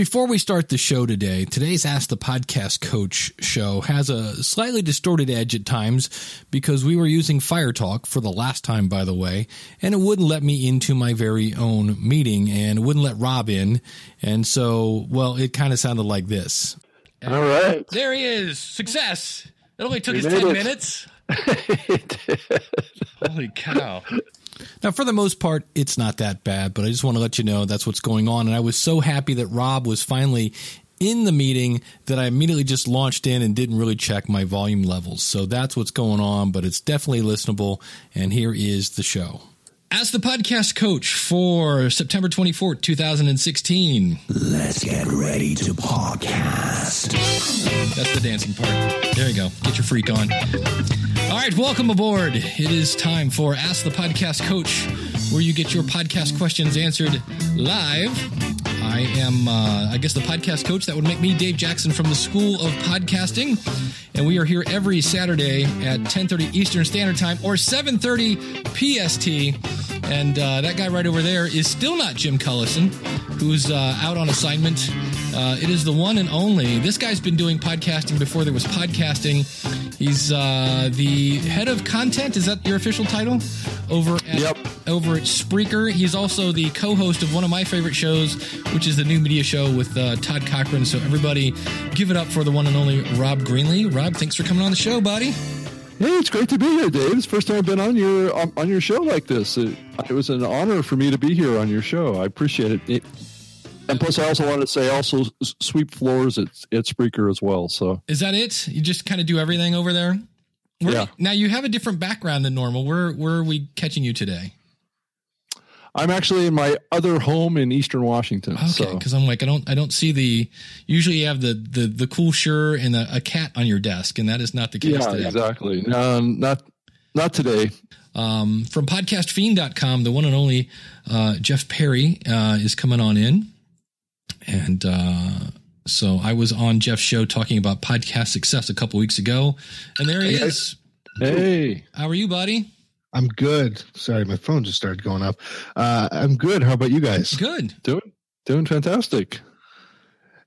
Before we start the show today, today's Ask the Podcast Coach show has a slightly distorted edge at times because we were using FireTalk for the last time, by the way, and it wouldn't let me into my very own meeting and wouldn't let Rob in. And so, well, it kind of sounded like this. All right. There he is. Success. It only took We us 10 it. minutes. Holy cow. Now, for the most part, it's not that bad, but I just want to let you know that's what's going on. And I was so happy that Rob was finally in the meeting that I immediately just launched in and didn't really check my volume levels. So that's what's going on, but it's definitely listenable. And here is the show. As the podcast coach for September 24th, 2016. Let's get ready to podcast. That's the dancing part. There you go. Get your freak on. All right, welcome aboard. It is time for Ask the Podcast Coach, where you get your podcast questions answered live. I am, uh, I guess, the podcast coach. That would make me Dave Jackson from the School of Podcasting, and we are here every Saturday at 10:30 Eastern Standard Time or 7:30 PST. And uh, that guy right over there is still not Jim Collison, who's uh, out on assignment. Uh, it is the one and only. This guy's been doing podcasting before there was podcasting. He's uh, the head of content. Is that your official title? Over at Yep. over at Spreaker. He's also the co-host of one of my favorite shows, which is the New Media Show with uh, Todd Cochran. So everybody, give it up for the one and only Rob Greenlee. Rob, thanks for coming on the show, buddy. Hey, it's great to be here, Dave. It's the first time I've been on your on, on your show like this. It, it was an honor for me to be here on your show. I appreciate it. It- and plus, I also wanted to say also sweep floors at at Spreaker as well. So Is that it? You just kind of do everything over there. Where- Yeah. Now you have a different background than normal. Where where are we catching you today? I'm actually in my other home in Eastern Washington. Okay, So because I'm like I don't I don't see the. Usually you have the the the cool shirt and a, a cat on your desk, and that is not the case yeah, today. exactly. No, not not today. Um, from podcastfiend.com, the one and only uh, Jeff Perry uh, is coming on in. And uh, so I was on Jeff's show talking about podcast success a couple weeks ago. And there he Hey, is. Hey, How are you, buddy? I'm good. Sorry, my phone just started going off. Uh, I'm good. How about you guys? Good. doing doing fantastic.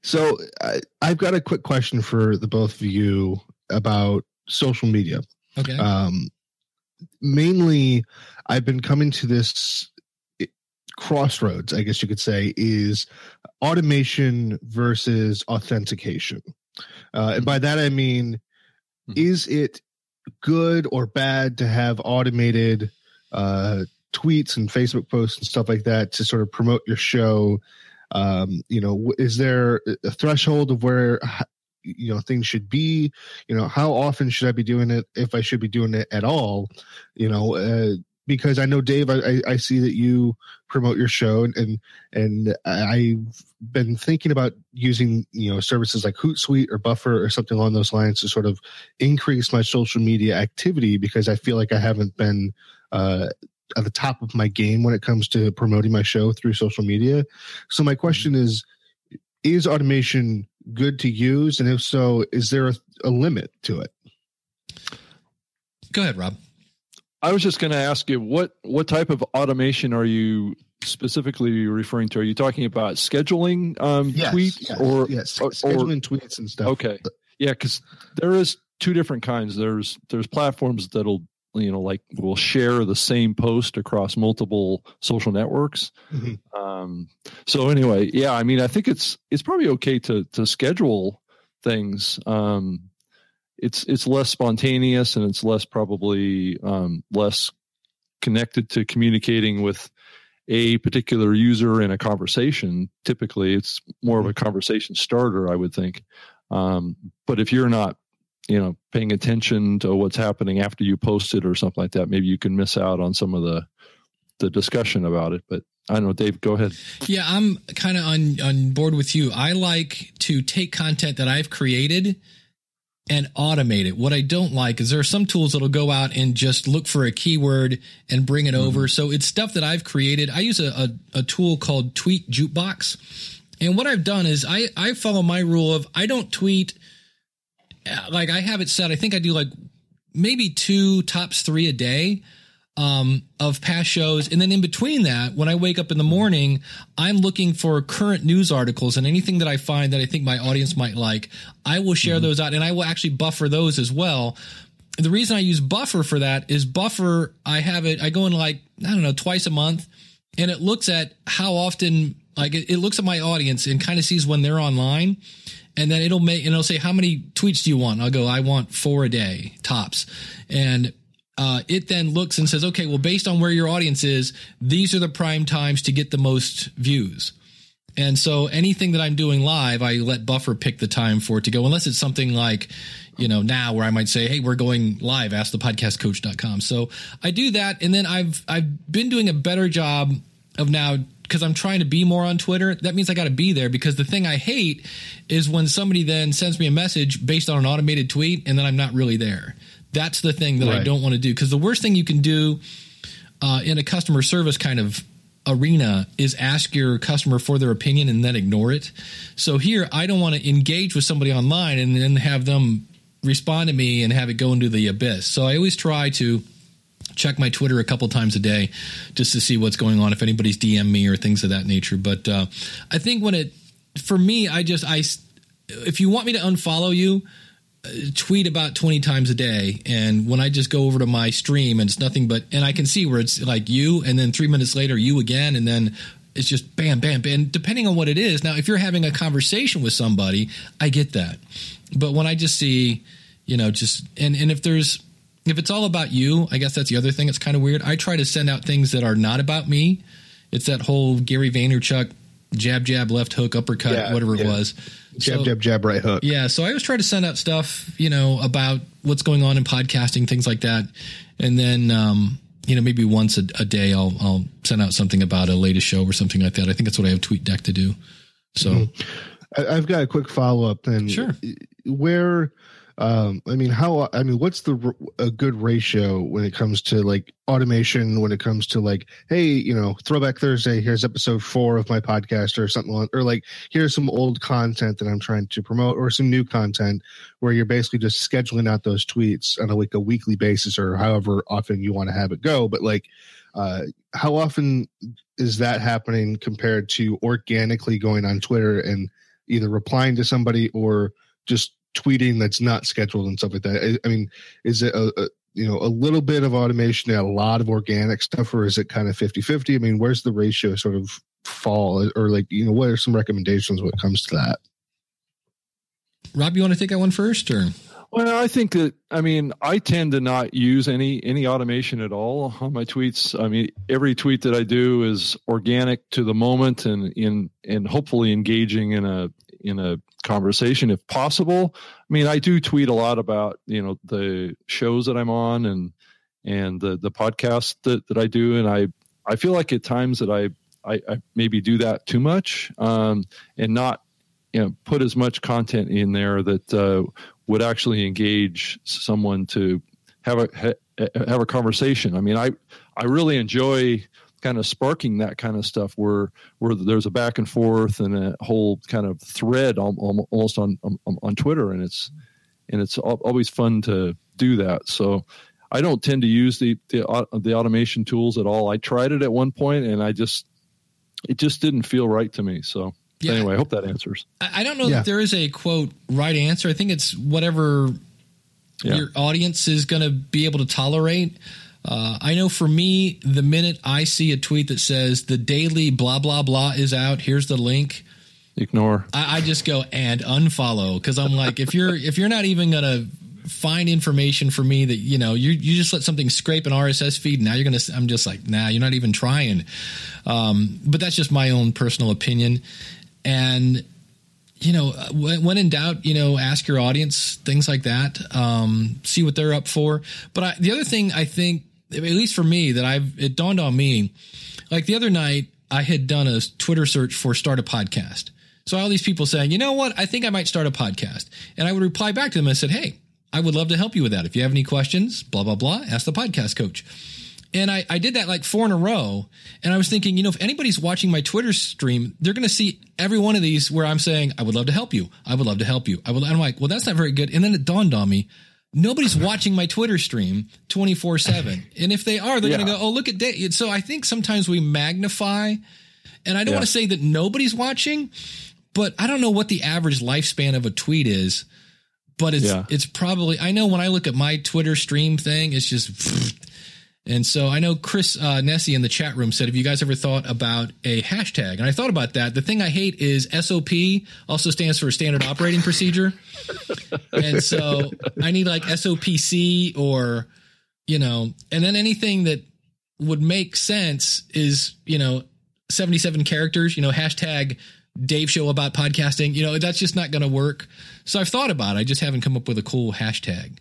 So I, I've got a quick question for the both of you about social media. Okay. Um, mainly, I've been coming to this crossroads, I guess you could say, is automation versus authentication. Uh, and by that I mean, Mhm. is it good or bad to have automated uh, tweets and Facebook posts and stuff like that to sort of promote your show? Um, you know, is there a threshold of where you know things should be? You know, how often should I be doing it? If I should be doing it at all? You know, uh, because I know Dave, I, I, see that you promote your show, and and, and I've been thinking about using you know services like Hootsuite or Buffer or something along those lines to sort of increase my social media activity because I feel like I haven't been uh, at the top of my game when it comes to promoting my show through social media. So my question is: Is automation good to use, and if so, is there a, a limit to it? Go ahead, Rob. I was just going to ask you what what type of automation are you specifically referring to? Are you talking about scheduling um, tweets or yes, or- scheduling tweets and stuff. okay, yeah, because there is two different kinds. There's there's platforms that'll you know like will share the same post across multiple social networks. Mhm. Um, so anyway, yeah, I mean, I think it's it's probably okay to to schedule things. Um, it's it's less spontaneous and it's less probably um, less connected to communicating with a particular user in a conversation. Typically, it's more of a conversation starter, I would think. Um, but if you're not, you know, paying attention to what's happening after you post it or something like that, maybe you can miss out on some of the the discussion about it. But I don't know, Dave. Go ahead. Yeah, I'm kind of on on board with you. I like to take content that I've created and automate it. What I don't like is there are some tools that'll go out and just look for a keyword and bring it over. So it's stuff that I've created. I use a, a, a tool called Tweet Jukebox. And what I've done is I, I follow my rule of I don't tweet uh, like I have it set. I think I do like maybe two tops three a day. Um, of past shows. And then in between that, when I wake up in the morning, I'm looking for current news articles and anything that I find that I think my audience might like. I will share those out and I will actually buffer those as well. The reason I use Buffer for that is Buffer, I have it, I go in like, I don't know, twice a month and it looks at how often, like it, it looks at my audience and kind of sees when they're online. And then it'll make, and it'll say, how many tweets do you want? I'll go, I want four a day tops. And uh, it then looks and says, okay, well, based on where your audience is, these are the prime times to get the most views. And so anything that I'm doing live, I let Buffer pick the time for it to go, unless it's something like, you know, now where I might say, Hey, we're going live, askthepodcastcoach.com. So I do that. And then I've, I've been doing a better job of now because I'm trying to be more on Twitter. That means I got to be there because the thing I hate is when somebody then sends me a message based on an automated tweet and then I'm not really there. That's the thing that I don't want to do because the worst thing you can do uh, in a customer service kind of arena is ask your customer for their opinion and then ignore it. So here, I don't want to engage with somebody online and then have them respond to me and have it go into the abyss. So I always try to check my Twitter a couple times a day just to see what's going on if anybody's DM me or things of that nature. But uh, I think when it for me, I just I if you want me to unfollow you, tweet about 20 times a day and when i just go over to my stream and it's nothing but and i can see where it's like you and then three minutes later you again and then it's just bam bam bam. Depending on what it is now if you're having a conversation with somebody i get that. But when i just see you know just and and if there's if it's all about you i guess that's the other thing it's kind of weird. I try to send out things that are not about me. It's that whole gary vaynerchuk jab jab left hook uppercut Yeah, whatever it yeah. was Jab, So- jab, jab, right hook. yeah, so I always try to send out stuff, you know, about what's going on in podcasting, things like that, and then, um, you know, maybe once a, a day I'll I'll send out something about a latest show or something like that. I think that's what I have TweetDeck to do. So I, I've got a quick follow up. Then, Sure. Where, um, I mean, how? I mean, what's the a good ratio when it comes to like automation? When it comes to like, hey, you know, Throwback Thursday. Here's episode four of my podcast, or something, like, or like, here's some old content that I'm trying to promote, or some new content where you're basically just scheduling out those tweets on a like a weekly basis, or however often you want to have it go. But like, uh, how often is that happening compared to organically going on Twitter and either replying to somebody or just tweeting that's not scheduled and stuff like that. I, I mean, is it a, a you know a little bit of automation and a lot of organic stuff, or is it kind of 50-50? I mean, where's the ratio sort of fall, or like you know, what are some recommendations when it comes to that? Rob, you want to take that one first, or Well, I think that I mean I tend to not use any any automation at all on my tweets. I mean, every tweet that I do is organic to the moment and in and hopefully engaging in a in a conversation if possible. I mean, I do tweet a lot about you know the shows that I'm on and and the the podcast that that I do, and I I feel like at times that I I, I maybe do that too much um, and not you know put as much content in there that uh, would actually engage someone to have a ha, have a conversation. I mean, I I really enjoy kind of sparking that kind of stuff where where there's a back and forth and a whole kind of thread al- al- almost on on, on Twitter, and it's and it's always fun to do that. So. I don't tend to use the, the the automation tools at all. I tried it at one point, and I just it just didn't feel right to me. So Yeah. anyway, I hope that answers. I, I don't know Yeah. that there is a quote right answer. I think it's whatever Yeah. your audience is going to be able to tolerate. Uh, I know for me, the minute I see a tweet that says the daily blah blah blah is out, here's the link. Ignore. I, I just go and unfollow because I'm like, if you're if you're not even gonna find information for me that you know you you just let something scrape an RSS feed. Now you're gonna. I'm just like, nah, you're not even trying. Um, but that's just my own personal opinion, and you know, when, when in doubt, you know, ask your audience things like that. Um, see what they're up for. But I, the other thing I think, at least for me, that I've it dawned on me, like the other night, I had done a Twitter search for start a podcast. So all these people saying, you know what, I think I might start a podcast, and I would reply back to them and said, hey, I would love to help you with that. If you have any questions, blah blah blah, ask the podcast coach. And I, I did that like four in a row. And I was thinking, you know, if anybody's watching my Twitter stream, they're going to see every one of these where I'm saying, I would love to help you. I would love to help you. I would, I'm like, well, that's not very good. And then it dawned on me, nobody's watching my Twitter stream 24 seven. And if they are, they're Yeah. going to go, Oh, look at Dave. So I think sometimes we magnify and I don't Yeah. want to say that nobody's watching, but I don't know what the average lifespan of a tweet is. But it's Yeah. it's probably I know when I look at my Twitter stream thing, it's just and so I know Chris uh, Nessie in the chat room said, "Have you guys ever thought about a hashtag?" And I thought about that. The thing I hate is SOP also stands for Standard Operating Procedure, and so I need like SOPC or you know, and then anything that would make sense is you know seventy seven characters. You know, hashtag Dave Show about podcasting. You know, that's just not going to work. So I've thought about it. I just haven't come up with a cool hashtag.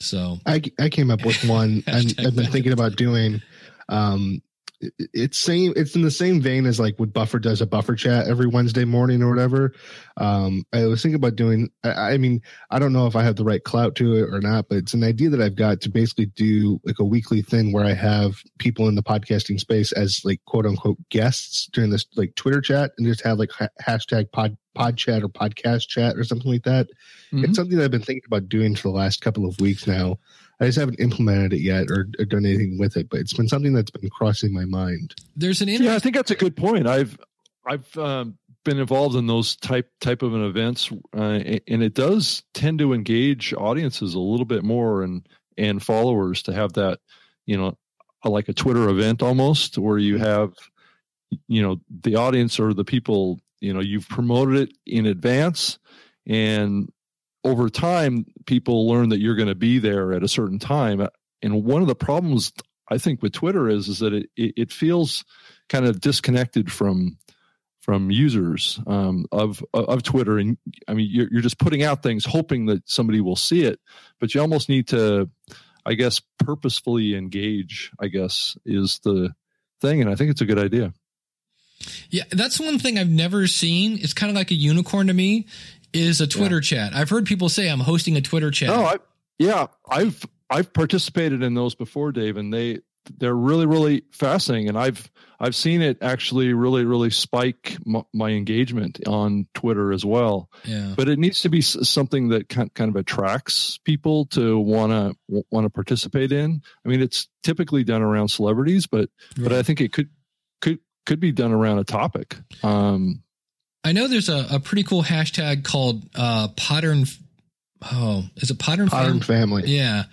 So I, I came up with one and I've been thinking about doing um it- it's same it's in the same vein as like what buffer does a buffer chat every wednesday morning or whatever. Um i was thinking about doing I, I mean i don't know if i have the right clout to it or not but it's an idea that i've got to basically do like a weekly thing where i have people in the podcasting space as like quote unquote guests during this like twitter chat and just have like ha- hashtag pod pod chat or podcast chat or something like that Mhm. it's something that I've been thinking about doing for the last couple of weeks now. I just haven't implemented it yet or, or done anything with it, but it's been something that's been crossing my mind. there's an Yeah, I think that's a good point. I've I've um, been involved in those type type of an events, uh, and it does tend to engage audiences a little bit more and and followers to have that, you know, like a Twitter event almost, where you have, you know, the audience or the people, you know, you've promoted it in advance, and over time, people learn that you're going to be there at a certain time. And one of the problems I think with Twitter is is that it it, feels kind of disconnected from from users um, of of Twitter, and I mean you're you're just putting out things hoping that somebody will see it, but you almost need to, I guess, purposefully engage. I guess is the thing, and I think it's a good idea. Yeah, that's one thing I've never seen. It's kind of like a unicorn to me. Is a Twitter chat. I've heard people say I'm hosting a Twitter chat. No, I yeah, I've I've participated in those before, Dave, and they they're really really fascinating, and I've I've seen it actually really really spike m- my engagement on Twitter as well. yeah. But it needs to be something that kind kind of attracts people to want to want to participate in. I mean, it's typically done around celebrities, but but I think it could could could be done around a topic. Um, I know there's a, a pretty cool hashtag called uh Pattern. Oh, is it Pattern? Modern Fam- family. Yeah,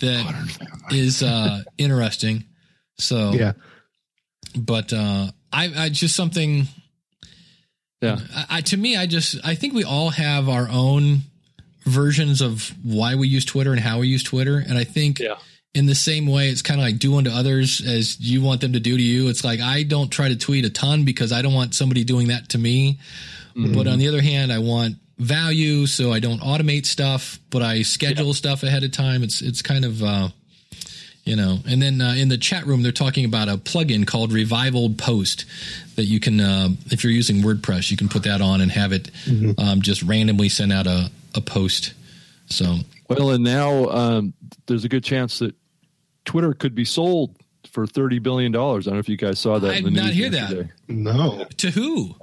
that is uh interesting. So Yeah. but uh I, I just something. Yeah. I, I to me, I just I think we all have our own versions of why we use Twitter and how we use Twitter, and I think Yeah. In the same way, it's kind of like do unto others as you want them to do to you. It's like I don't try to tweet a ton because I don't want somebody doing that to me. But on the other hand, I want value, so I don't automate stuff, but I schedule stuff ahead of time. It's it's kind of uh, you know. And then uh, in the chat room, they're talking about a plugin called Revive Old Post that you can, uh, if you're using WordPress, you can put that on and have it um, just randomly send out a a post. So Well, and now um, there's a good chance that Twitter could be sold for thirty billion dollars. I don't know if you guys saw that. I in the did not hear that. yesterday. No. to who?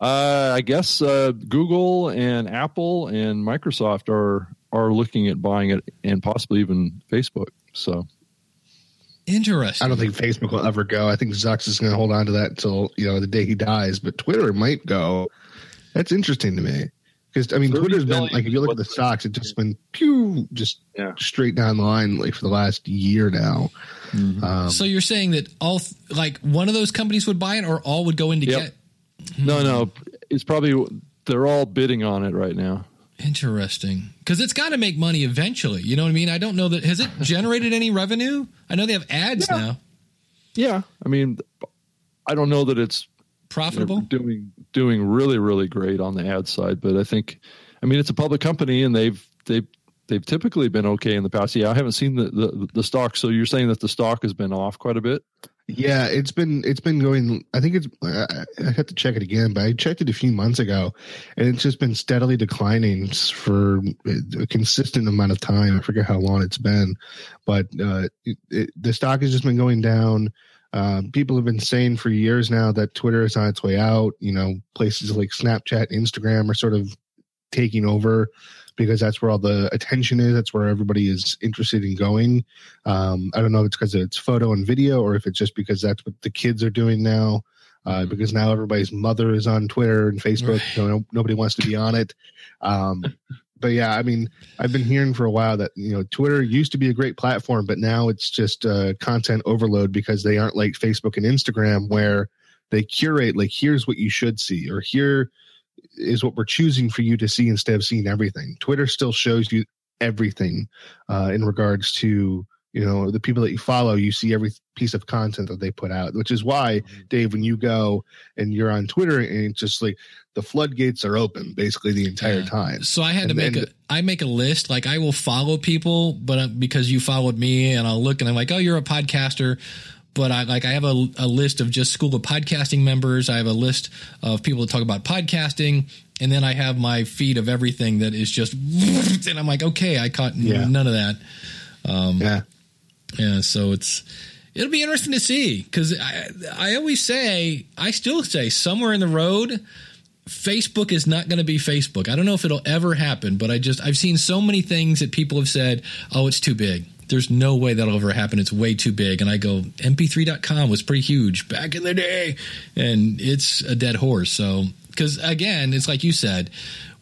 Uh, I guess uh, Google and Apple and Microsoft are are looking at buying it, and possibly even Facebook. So Interesting. I don't think Facebook will ever go. I think Zucks is going to hold on to that until, you know, the day he dies, but Twitter might go. That's interesting to me. Because, I mean, Twitter's been, like, if you look at the stocks, it's just been pew, just Yeah. straight down the line, like, for the last year now. Um, So you're saying that all th- like one of those companies would buy it, or all would go into Yep. get? no, no, it's probably they're all bidding on it right now. Interesting, because it's got to make money eventually. You know what I mean? I don't know that has it generated any revenue. I know they have ads Yeah. now. Yeah, I mean, I don't know that it's Profitable. doing doing really really great on the ad side, but I think, I mean, it's a public company and they've they've they've typically been okay in the past. Yeah, I haven't seen the the, the stock. So you're saying that the stock has been off quite a bit. Yeah, it's been it's been going. I think it's. I, I have to check it again, but I checked it a few months ago, and it's just been steadily declining for a consistent amount of time. I forget how long it's been, but uh, it, it, the stock has just been going down. Um, people have been saying for years now that Twitter is on its way out. You know, places like Snapchat, Instagram are sort of taking over because that's where all the attention is. That's where everybody is interested in going. Um, I don't know if it's because it's photo and video or if it's just because that's what the kids are doing now. Uh, Mm-hmm. because now everybody's mother is on Twitter and Facebook. Right. So no, nobody wants to be on it. Um, but yeah, I mean, I've been hearing for a while that you know Twitter used to be a great platform, but now it's just uh, content overload because they aren't like Facebook and Instagram where they curate like here's what you should see or here is what we're choosing for you to see instead of seeing everything. Twitter still shows you everything uh, in regards to you know the people that you follow. You see every piece of content that they put out, which is why Dave, when you go and you're on Twitter and it's just like the floodgates are open basically the entire Yeah. time. So I had to make then- a I make a list. Like I will follow people, but uh, because you followed me, and I'll look and I'm like, oh, you're a podcaster. But I like I have a, a list of just School of Podcasting members. I have a list of people that talk about podcasting, and then I have my feed of everything that is just. And I'm like, okay, I caught Yeah. none of that. Yeah. Yeah, so it's it'll be interesting to see because I I always say I still say somewhere in the road, Facebook is not going to be Facebook. I don't know if it'll ever happen, but I just I've seen so many things that people have said, oh, it's too big. There's no way that'll ever happen. It's way too big. And I go, mp3.com was pretty huge back in the day, and it's a dead horse. So, because again, it's like you said,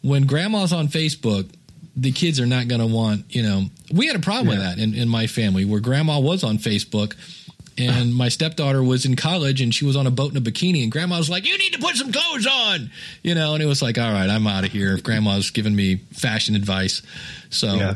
when grandma's on Facebook, the kids are not going to want, you know, we had a problem with that in, in my family where grandma was on Facebook and my stepdaughter was in college and she was on a boat in a bikini and grandma was like, you need to put some clothes on, you know, and it was like, all right, I'm out of here. If grandma's giving me fashion advice. So Yeah.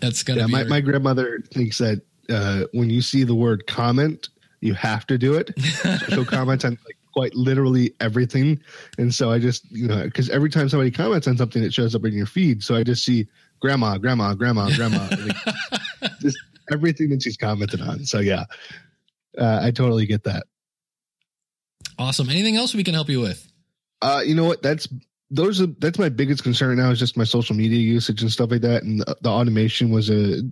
that's going to Yeah, be, my, my grandmother thinks that uh, when you see the word comment, you have to do it. So she'll comment on like quite literally everything. And so I just, you know, because every time somebody comments on something, it shows up in your feed. So I just see grandma, grandma, grandma, grandma, like, just everything that she's commented on. So yeah, uh, I totally get that. awesome. Anything else we can help you with? Uh, you know what? That's those are that's my biggest concern now is just my social media usage and stuff like that. And the, the automation was a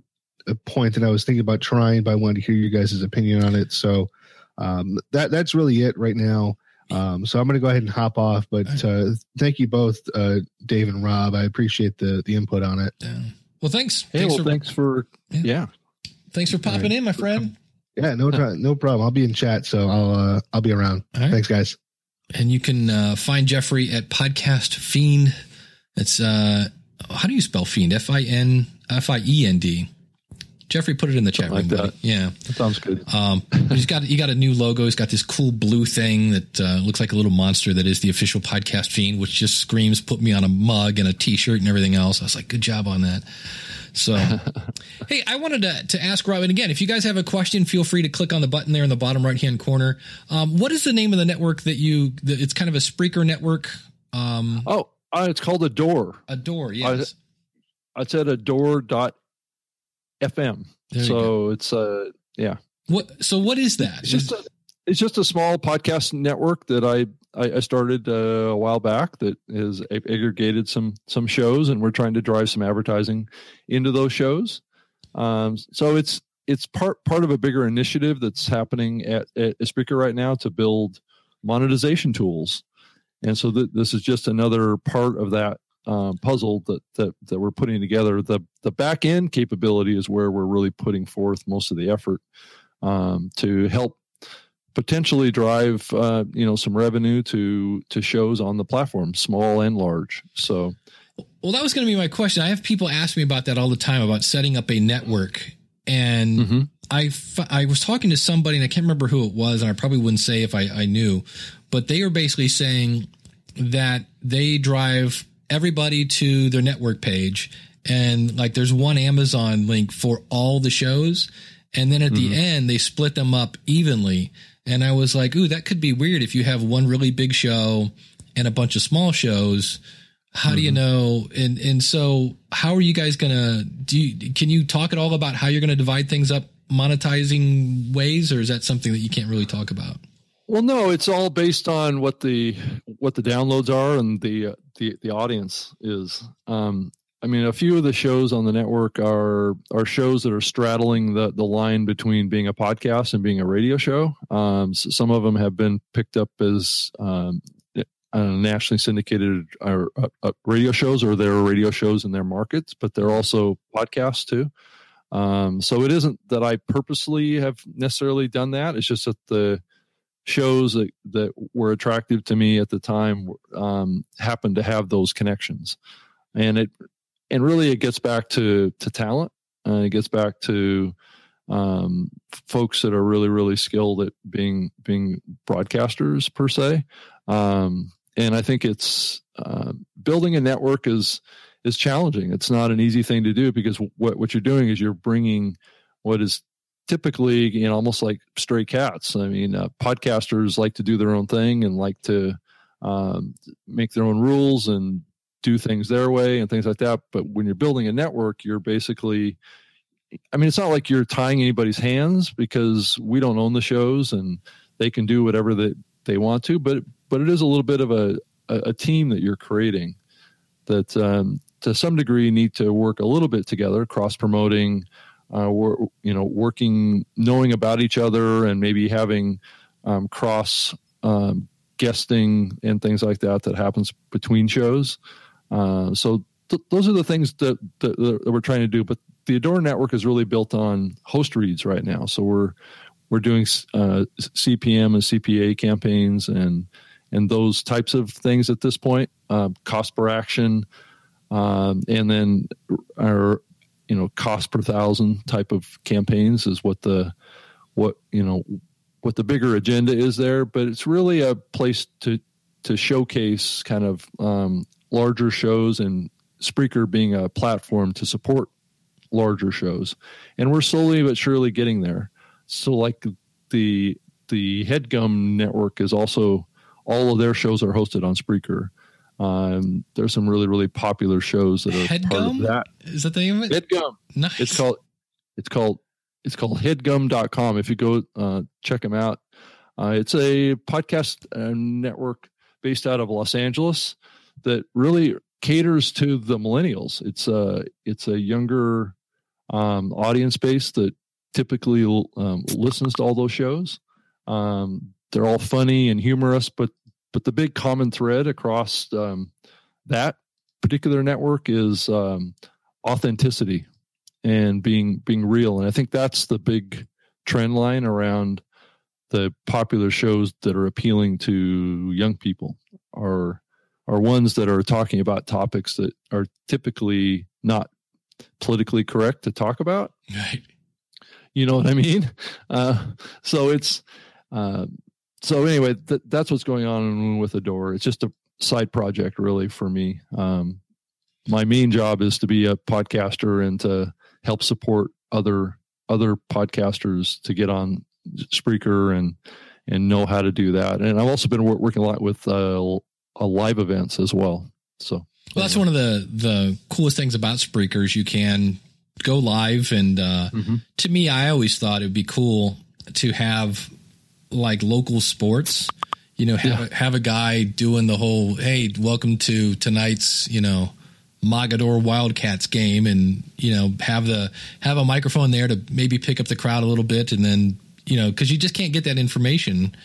a point that I was thinking about trying, but I wanted to hear you guys' opinion on it. So um, that that's really it right now. Um, so I'm going to go ahead and hop off. But uh, thank you both, uh, Dave and Rob. I appreciate the the input on it. Yeah. Well, thanks. Hey, thanks, well, for, thanks for Yeah. yeah. thanks for popping in, my friend. Yeah, no no problem. I'll be in chat, so I'll uh, I'll be around. All right. Thanks, guys. And you can uh, find Jeffrey at Podcast Fiend. It's uh, how do you spell fiend? F I N F I E N D. Jeffrey, put it in the chat room. Something like buddy. Yeah. That sounds good. Um, he's got he got a new logo. He's got this cool blue thing that uh, looks like a little monster that is the official podcast fiend, which just screams "put me on a mug and a T-shirt and everything else." I was like, "Good job on that." So, hey, I wanted to to ask Robin again, if you guys have a question, feel free to click on the button there in the bottom right hand corner. Um, what is the name of the network that you? The, it's kind of a Spreaker network. Um, Oh, uh, it's called a door. A door. yes. I, It's at adore.fm. You So it's uh yeah. what? So what is that? It's just a, it's just a small podcast network that I I, I started uh, a while back that has aggregated some some shows, and we're trying to drive some advertising into those shows. Um, so it's it's part part of a bigger initiative that's happening at at Spreaker right now to build monetization tools, and so th- this is just another part of that um, puzzle that, that that we're putting together. the The back end capability is where we're really putting forth most of the effort um, to help potentially drive uh, you know some revenue to to shows on the platform, small and large. So Well, that was going to be my question. I have people ask me about that all the time about setting up a network. And Mhm. I, f- I was talking to somebody and I can't remember who it was. And I probably wouldn't say if I, I knew, but they are basically saying that they drive everybody to their network page and like there's one Amazon link for all the shows. And then at the end, they split them up evenly. And I was like, ooh, that could be weird if you have one really big show and a bunch of small shows how do you know and and so how are you guys gonna do you, can you talk at all about how you're gonna divide things up monetizing ways or is that something that you can't really talk about Well, no, it's all based on what the what the downloads are and the uh, the the audience is. Um, I mean, a few of the shows on the network are are shows that are straddling the the line between being a podcast and being a radio show. Um, s- some of them have been picked up as um, uh, nationally syndicated uh, uh, radio shows, or there are radio shows in their markets, but they're also podcasts too. Um, so it isn't that I purposely have necessarily done that. It's just that the shows that, that were attractive to me at the time um, happened to have those connections, and it and really it gets back to to talent. Uh, it gets back to um, folks that are really really skilled at being being broadcasters per se. Um, and I think it's uh, building a network is is challenging. It's not an easy thing to do because what what you're doing is you're bringing what is typically you know almost like stray cats. I mean, uh, podcasters like to do their own thing and like to um, make their own rules and do things their way and things like that. But when you're building a network, you're basically I mean, it's not like you're tying anybody's hands because we don't own the shows and they can do whatever they, they want to, but but it is a little bit of a, a, a team that you're creating that um, to some degree need to work a little bit together, cross promoting, uh, we're you know, working, knowing about each other, and maybe having um, cross um, guesting and things like that that happens between shows. Uh, so th- those are the things that, that, that, we're trying to do. But the Adora network is really built on host reads right now. So we're we're doing uh, CPM and CPA campaigns and and those types of things at this point. Uh, cost per action, um, and then our you know cost per thousand type of campaigns is what the what you know what the bigger agenda is there. But it's really a place to to showcase kind of um, larger shows and Spreaker being a platform to support larger shows, and we're slowly but surely getting there. So, like the the Headgum network is also all of their shows are hosted on Spreaker. Um, there's some really really popular shows that are Headgum? part of that. Is that the name of it? Headgum. Nice. It's called it's called it's called headgum.com. If you go uh, check them out, uh, it's a podcast uh, network based out of Los Angeles that really caters to the millennials. It's a it's a younger um, audience base that typically um, listens to all those shows. Um, they're all funny and humorous, but but the big common thread across um, that particular network is um, authenticity and being being real. And I think that's the big trend line around the popular shows that are appealing to young people are are ones that are talking about topics that are typically not politically correct to talk about. Right. You know what I mean? Uh, so it's uh, so anyway. Th- that's what's going on with Adore. It's just a side project, really, for me. Um, my main job is to be a podcaster and to help support other other podcasters to get on Spreaker and and know how to do that. And I've also been working a lot with uh, uh, live events as well. So, well, that's one of the the coolest things about Spreakers. You can go live, and uh, mm-hmm. to me, I always thought it would be cool to have like local sports. You know, have yeah. a, have a guy doing the whole "Hey, welcome to tonight's," you know, Mogadore Wildcats game, and you know, have the have a microphone there to maybe pick up the crowd a little bit, and then you know, because you just can't get that information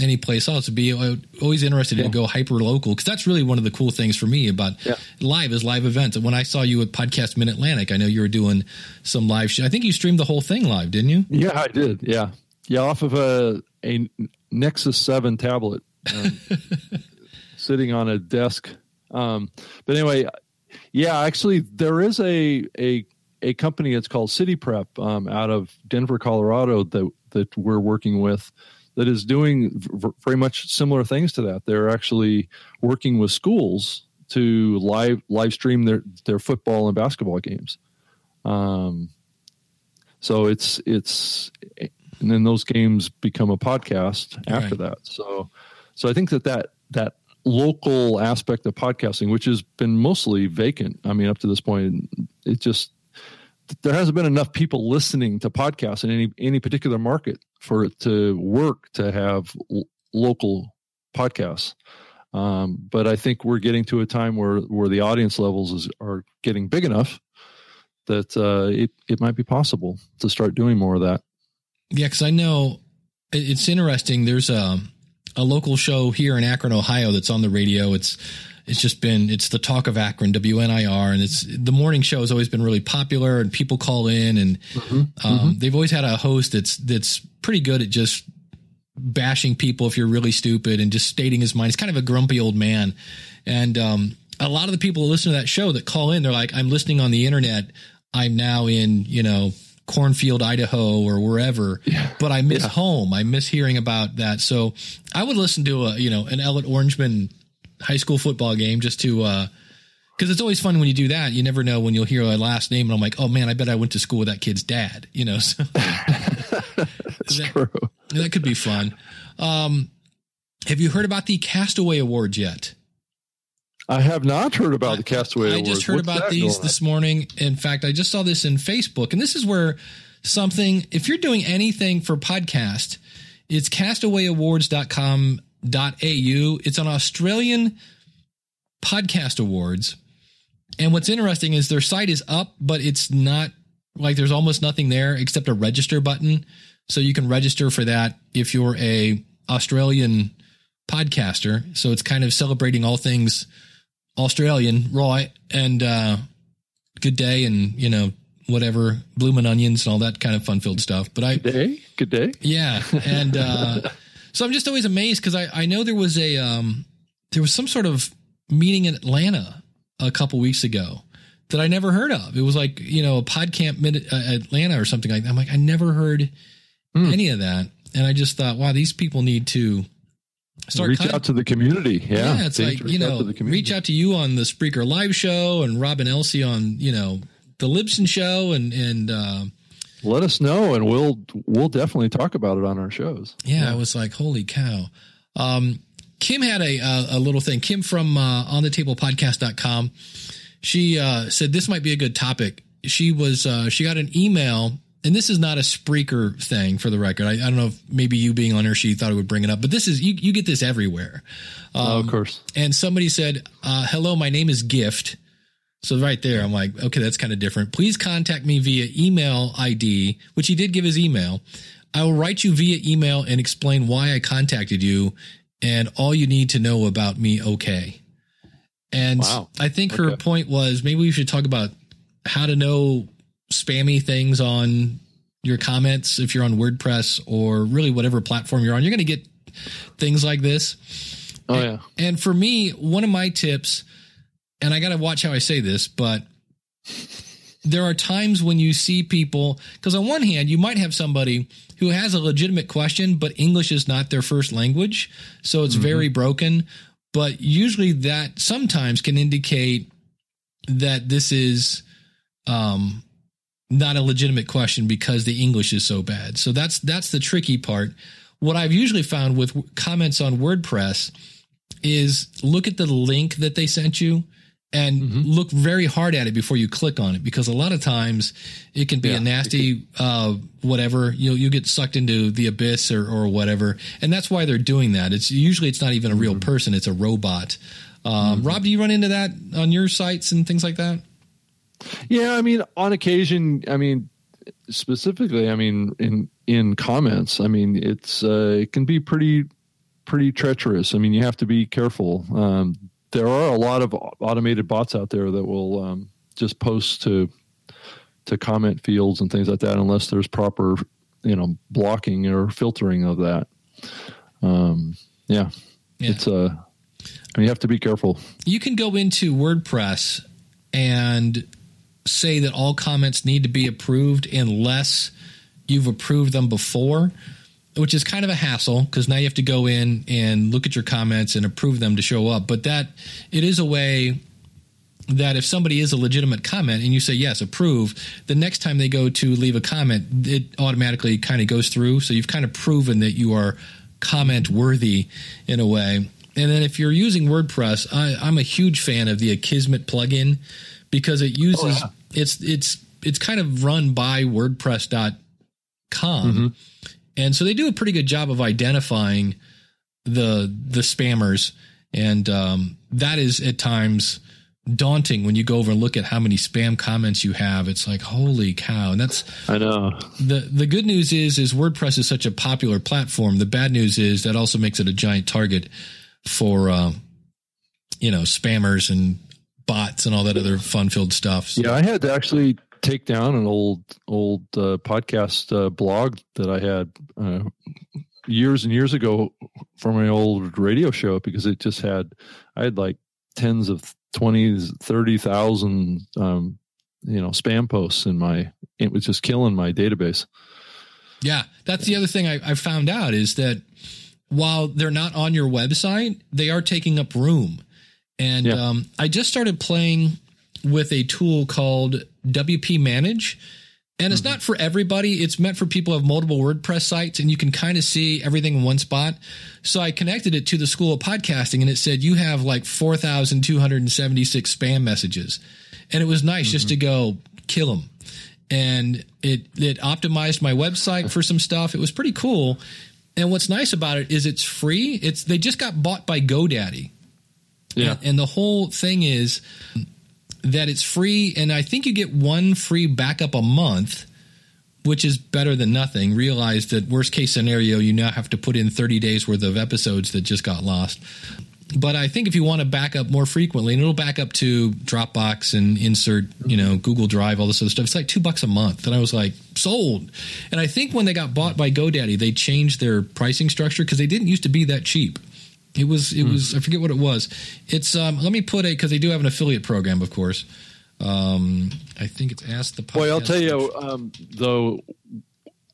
any place else. Be uh, always interested yeah. to go hyper local because that's really one of the cool things for me about yeah. live is live events. And when I saw you at Podcast Mid Atlantic, I know you were doing some live. Show. I think you streamed the whole thing live, didn't you? Yeah, I did. Yeah, yeah, off of a a Nexus Seven tablet, um, sitting on a desk. Um, but anyway, yeah, actually, there is a a a company. It's called City Prep um, out of Denver, Colorado that that we're working with that is doing v- very much similar things to that. They're actually working with schools to live live stream their their football and basketball games. Um, so it's it's and then those games become a podcast after right. that. So so I think that that that local aspect of podcasting, which has been mostly vacant. I mean, up to this point, it just there hasn't been enough people listening to podcasts in any any particular market for it to work to have l- local podcasts. Um, but I think we're getting to a time where where the audience levels is, are getting big enough that uh, it it might be possible to start doing more of that. Yeah, because I know it's interesting. There's a a local show here in Akron, Ohio that's on the radio. It's it's just been it's the talk of Akron, WNIR, and it's the morning show has always been really popular, and people call in, and um, they've always had a host that's that's pretty good at just bashing people if you're really stupid and just stating his mind. He's kind of a grumpy old man, and um, a lot of the people who listen to that show that call in, they're like, "I'm listening on the internet. I'm now in you know." Cornfield, Idaho, or wherever, but I miss Yeah. home. I miss hearing about that. So I would listen to a, you know, an Ellet Orangeman high school football game just to, uh, cause it's always fun when you do that. You never know when you'll hear a last name and I'm like, oh man, I bet I went to school with that kid's dad, you know, so that- true. that could be fun. Um, have you heard about the Castaway Awards yet? I have not heard about the Castaway awards. I Awards. just heard What's about these this morning. In fact, I just saw this in Facebook, and this is where something, if you're doing anything for podcast, it's castawayawards.com.au. It's an Australian podcast awards. And what's interesting is their site is up, but it's not like there's almost nothing there except a register button. So you can register for that if you're a Australian podcaster. So it's kind of celebrating all things Australian, Roy, and uh, good day, and you know whatever blooming onions and all that kind of fun filled stuff. But I, on? Day? Good day. yeah, and uh, so I'm just always amazed because I I know there was a um there was some sort of meeting in Atlanta a couple weeks ago that I never heard of. It was like you know a PodCamp mid uh, Atlanta or something like that. I'm like I never heard Hmm. any of that, and I just thought, wow, these people need to start reach out to the community. Yeah, yeah, it's like you out know, community. reach out to you on the Spreaker Live show and Robin Elsie on you know the Libsyn show and and uh, Let us know, and we'll we'll definitely talk about it on our shows. yeah, I was like, holy cow. Um, Kim had a a, a little thing. Kim from uh, on the table podcast.com. She uh, said this might be a good topic. She was uh, she got an email. And this is not a Spreaker thing for the record. I, I don't know if maybe you being on her, she thought it would bring it up, but this is, you, you get this everywhere. oh, of course. and somebody said, uh, "Hello, my name is Gift." So right there, I'm like, okay, that's kind of different. Please contact me via email ID, which he did give his email. I will write you via email and explain why I contacted you and all you need to know about me. Okay. And Wow. I think her point was maybe we should talk about how to know spammy things on your comments if you're on WordPress or really whatever platform you're on. You're going to get things like this. Oh yeah. And for me, one of my tips, and I got to watch how I say this, but there are times when you see people, because on one hand, you might have somebody who has a legitimate question, but English is not their first language. So it's very broken. But usually that sometimes can indicate that this is um, not a legitimate question because the English is so bad. So that's that's the tricky part. What I've usually found with comments on WordPress is look at the link that they sent you and look very hard at it before you click on it because a lot of times it can be Yeah, a nasty uh whatever. You'll you get sucked into the abyss or or whatever. And that's why they're doing that. It's usually it's not even a real person. It's a robot. Um rob do you run into that on your sites and things like that Yeah, I mean, on occasion, I mean, specifically, I mean, in in comments, I mean, it's uh, it can be pretty pretty treacherous. I mean, you have to be careful. Um, there are a lot of automated bots out there that will um, just post to to comment fields and things like that, unless there's proper, you know, blocking or filtering of that. Um, yeah, Yeah. it's uh, I mean, you have to be careful. you can go into WordPress and say that all comments need to be approved unless you've approved them before, which is kind of a hassle because now you have to go in and look at your comments and approve them to show up. But that it is a way that if somebody is a legitimate comment and you say yes, approve, the next time they go to leave a comment, it automatically kind of goes through. So you've kind of proven that you are comment worthy in a way. And then if you're using WordPress, I, I'm a huge fan of the Akismet plugin because it uses it's it's it's kind of run by WordPress.com, and so they do a pretty good job of identifying the the spammers, and um, that is at times daunting when you go over and look at how many spam comments you have. It's like holy cow, and that's I know. the the good news is is WordPress is such a popular platform. The bad news is that also makes it a giant target for uh, you know spammers and bots and all that other fun filled stuff. So, Yeah, I had to actually take down an old old uh, podcast uh, blog that I had uh, years and years ago for my old radio show because it just had I had like tens of twenties, thirty thousand um, you know spam posts in my it was just killing my database. Yeah, that's the other thing I, I found out is that while they're not on your website, they are taking up room. And Yeah. um, I just started playing with a tool called WP Manage. And it's not for everybody. It's meant for people who have multiple WordPress sites and you can kind of see everything in one spot. So I connected it to the School of Podcasting and it said you have like 4,276 spam messages. And it was nice just to go kill them. And it, it optimized my website for some stuff. It was pretty cool. And what's nice about it is it's free. It's, they just got bought by GoDaddy. Yeah. And, and the whole thing is that it's free, and I think you get one free backup a month, which is better than nothing. Realize that worst case scenario, you now have to put in 30 days worth of episodes that just got lost. But I think if you want to back up more frequently, and it'll back up to Dropbox and insert, you know, Google Drive, all this other stuff, it's like two bucks a month. And I was like, sold. And I think when they got bought by GoDaddy, they changed their pricing structure because they didn't used to be that cheap. It was it was I forget what it was. It's um let me put a because they do have an affiliate program, of course. Um I think it's ask the Boy, I'll tell you um, though,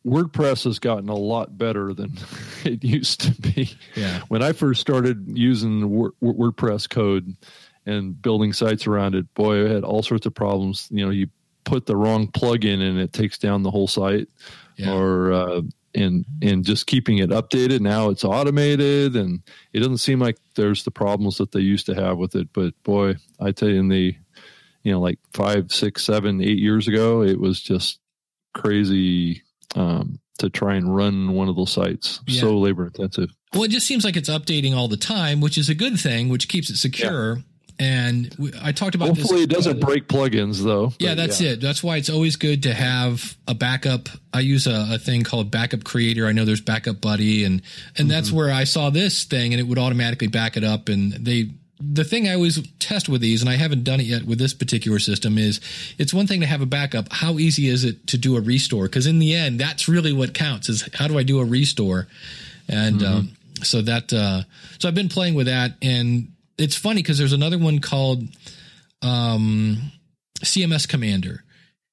WordPress has gotten a lot better than it used to be. Yeah. When I first started using Wor- Wor- WordPress code and building sites around it, boy, I had all sorts of problems. You know, you put the wrong plugin and it takes down the whole site, Yeah. or uh, and and just keeping it updated. Now it's automated, and it doesn't seem like there's the problems that they used to have with it. But boy, I tell you, in the you know, like five, six, seven, eight years ago, it was just crazy um, to try and run one of those sites. Yeah. So labor intensive. Well, it just seems like it's updating all the time, which is a good thing, which keeps it secure. And we, I talked about Hopefully, this. it doesn't break plugins though. Yeah, that's it. That's why it's always good to have a backup. I use a, a thing called Backup Creator. I know there's Backup Buddy, and and that's Mm-hmm. where I saw this thing, and it would automatically back it up. And they, the thing I always test with these, and I haven't done it yet with this particular system, is it's one thing to have a backup. How easy is it to do a restore? Because in the end, that's really what counts. Is how do I do a restore? And Mm-hmm. um, so that, uh, so I've been playing with that, and it's funny because there's another one called um, CMS Commander.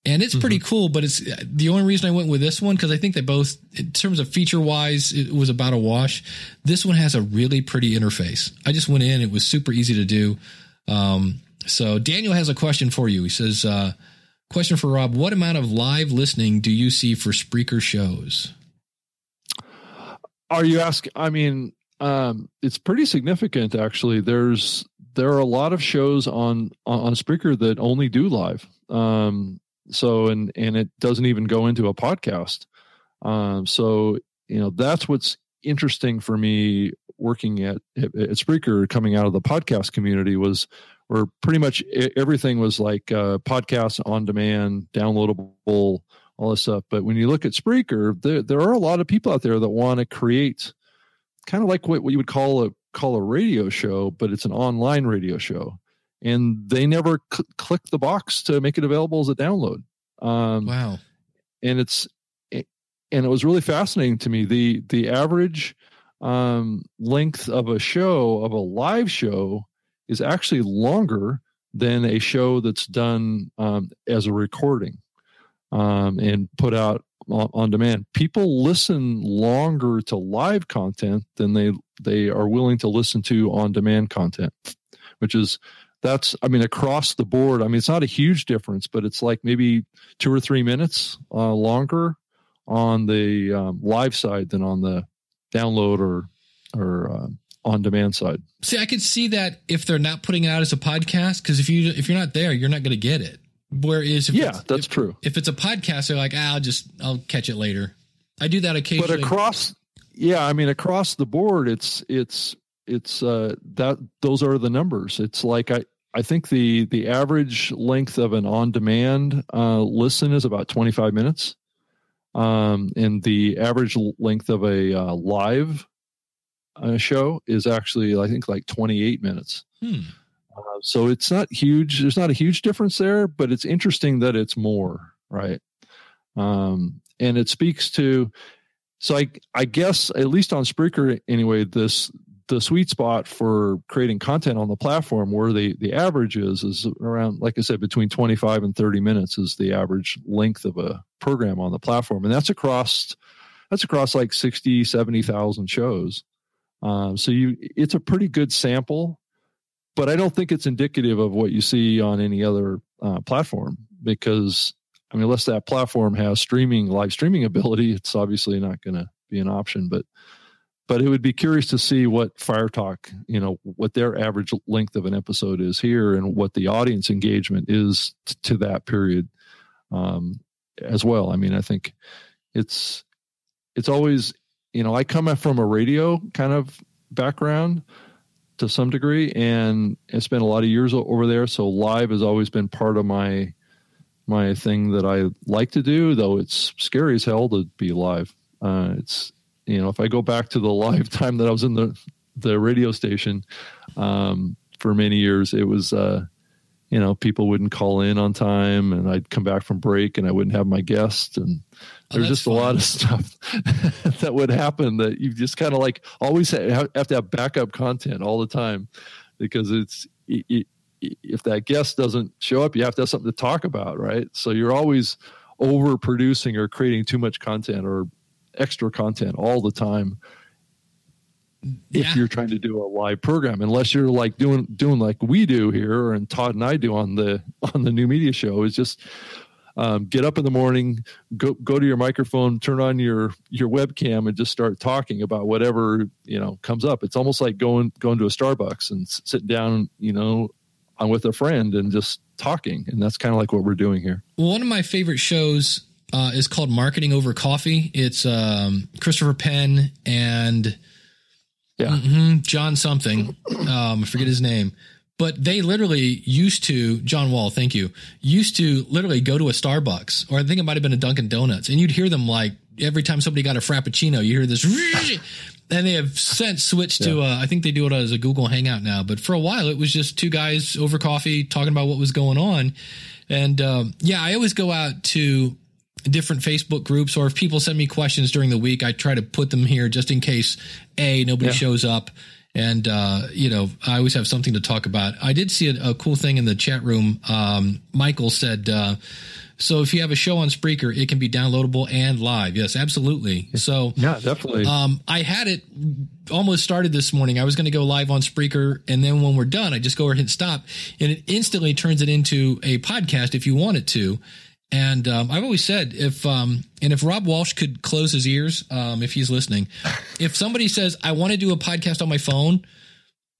And it's pretty cool, but it's the only reason I went with this one because I think they both, in terms of feature wise, it was about a wash. This one has a really pretty interface. I just went in; it was super easy to do. Um, so Daniel has a question for you. He says, uh, "Question for Rob: What amount of live listening do you see for Spreaker shows?" Are you asking? I mean, um, it's pretty significant actually. There's there are a lot of shows on on Spreaker that only do live. Um, so and and it doesn't even go into a podcast. Um, so you know that's what's interesting for me working at at at Spreaker, coming out of the podcast community was where pretty much everything was like uh, podcasts on demand, downloadable, all this stuff. But when you look at Spreaker, there there are a lot of people out there that want to create kind of like what, what you would call a call a radio show, but it's an online radio show, and they never cl- click the box to make it available as a download. Um, Wow. and it's and it was really fascinating to me the the average um length of a show of a live show is actually longer than a show that's done um, as a recording um, and put out on, demand people listen longer to live content than they they are willing to listen to on demand content which is that's i mean across the board i mean it's not a huge difference but it's like maybe two or three minutes uh, longer on the um, live side than on the download or or um, on demand side See, I could see that if they're not putting it out as a podcast, because if you if you're not there, you're not going to get it. Whereas, if yeah that's if, true if it's a podcast, they're like, ah, I'll just I'll catch it later. I do that occasionally. but across yeah i mean across the board it's it's it's uh that those are the numbers it's like i I think the the average length of an on demand uh, listen is about 25 minutes, um, and the average length of a uh, live uh, show is actually I think like 28 minutes. Hmm. Uh, so it's not huge. There's not a huge difference there, but it's interesting that it's more right. Um, and it speaks to. So I I guess at least on Spreaker anyway, this the sweet spot for creating content on the platform where the the average is is around like i said between 25 and 30 minutes is the average length of a program on the platform and that's across that's across like 60 70,000 shows um, so you it's a pretty good sample but i don't think it's indicative of what you see on any other uh, platform because i mean unless that platform has streaming live streaming ability it's obviously not going to be an option but but it would be curious to see what FireTalk, you know, what their average length of an episode is here, and what the audience engagement is t- to that period um, as well. I mean, I think it's it's always, you know, I come from a radio kind of background to some degree, and I spent a lot of years over there. So live has always been part of my my thing that I like to do, though it's scary as hell to be live. Uh, it's you know, if I go back to the lifetime that I was in the the radio station um, for many years, it was uh, you know people wouldn't call in on time, and I'd come back from break and I wouldn't have my guest, and Oh, there's just a lot of stuff that would happen that you just kind of like always ha- have to have backup content all the time because it's it, it, if that guest doesn't show up, you have to have something to talk about, right? So you're always overproducing or creating too much content or extra content all the time if you're trying to do a live program unless you're like doing doing like we do here and Todd and I do on the on the new media show. Is just um, get up in the morning go go to your microphone turn on your your webcam and just start talking about whatever you know comes up it's almost like going going to a Starbucks and s- sitting down you know on with a friend and just talking and that's kind of like what we're doing here One of my favorite shows uh, is called Marketing Over Coffee. It's um, Christopher Penn and yeah mhm, John something. Um, I forget his name. But they literally used to, John Wall, thank you, used to literally go to a Starbucks, or I think it might have been a Dunkin' Donuts, and you'd hear them like every time somebody got a Frappuccino, you hear this, and they have since switched to, uh, I think they do it as a Google Hangout now, but for a while it was just two guys over coffee talking about what was going on. And um, yeah, I always go out to different Facebook groups, or if people send me questions during the week, I try to put them here just in case a nobody Yeah. shows up, and uh, you know I always have something to talk about. I did see a, a cool thing in the chat room. Um, Michael said. Uh, so if you have a show on Spreaker, it can be downloadable and live. Yes, absolutely. So yeah definitely um, I had it almost started this morning. I was going to go live on Spreaker, and then when we're done, I just go over and hit stop, and it instantly turns it into a podcast if you want it to. And um, I've always said if um, and if Rob Walsh could close his ears, um, if he's listening, if somebody says I want to do a podcast on my phone,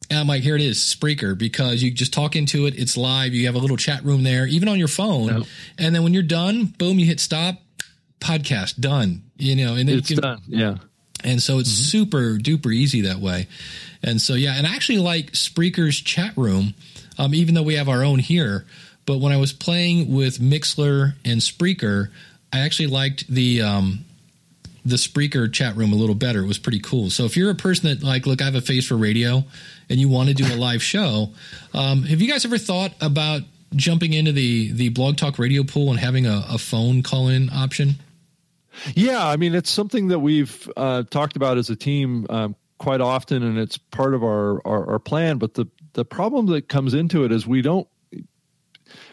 and I'm like, here it is, Spreaker, because you just talk into it. It's live. You have a little chat room there, even on your phone. Yep. And then when you're done, boom, you hit stop. Podcast done. You know, and it's can, done yeah and so it's super duper easy that way. And so, yeah, and I actually like Spreaker's chat room, um, even though we have our own here. But when I was playing with Mixlr and Spreaker, I actually liked the um, the Spreaker chat room a little better. It was pretty cool. So if you're a person that like, look, I have a face for radio, and you want to do a live show, um, have you guys ever thought about jumping into the the Blog Talk Radio pool and having a, a phone call in option? Yeah, I mean, it's something that we've uh, talked about as a team um, quite often, and it's part of our, our our plan. But the the problem that comes into it is we don't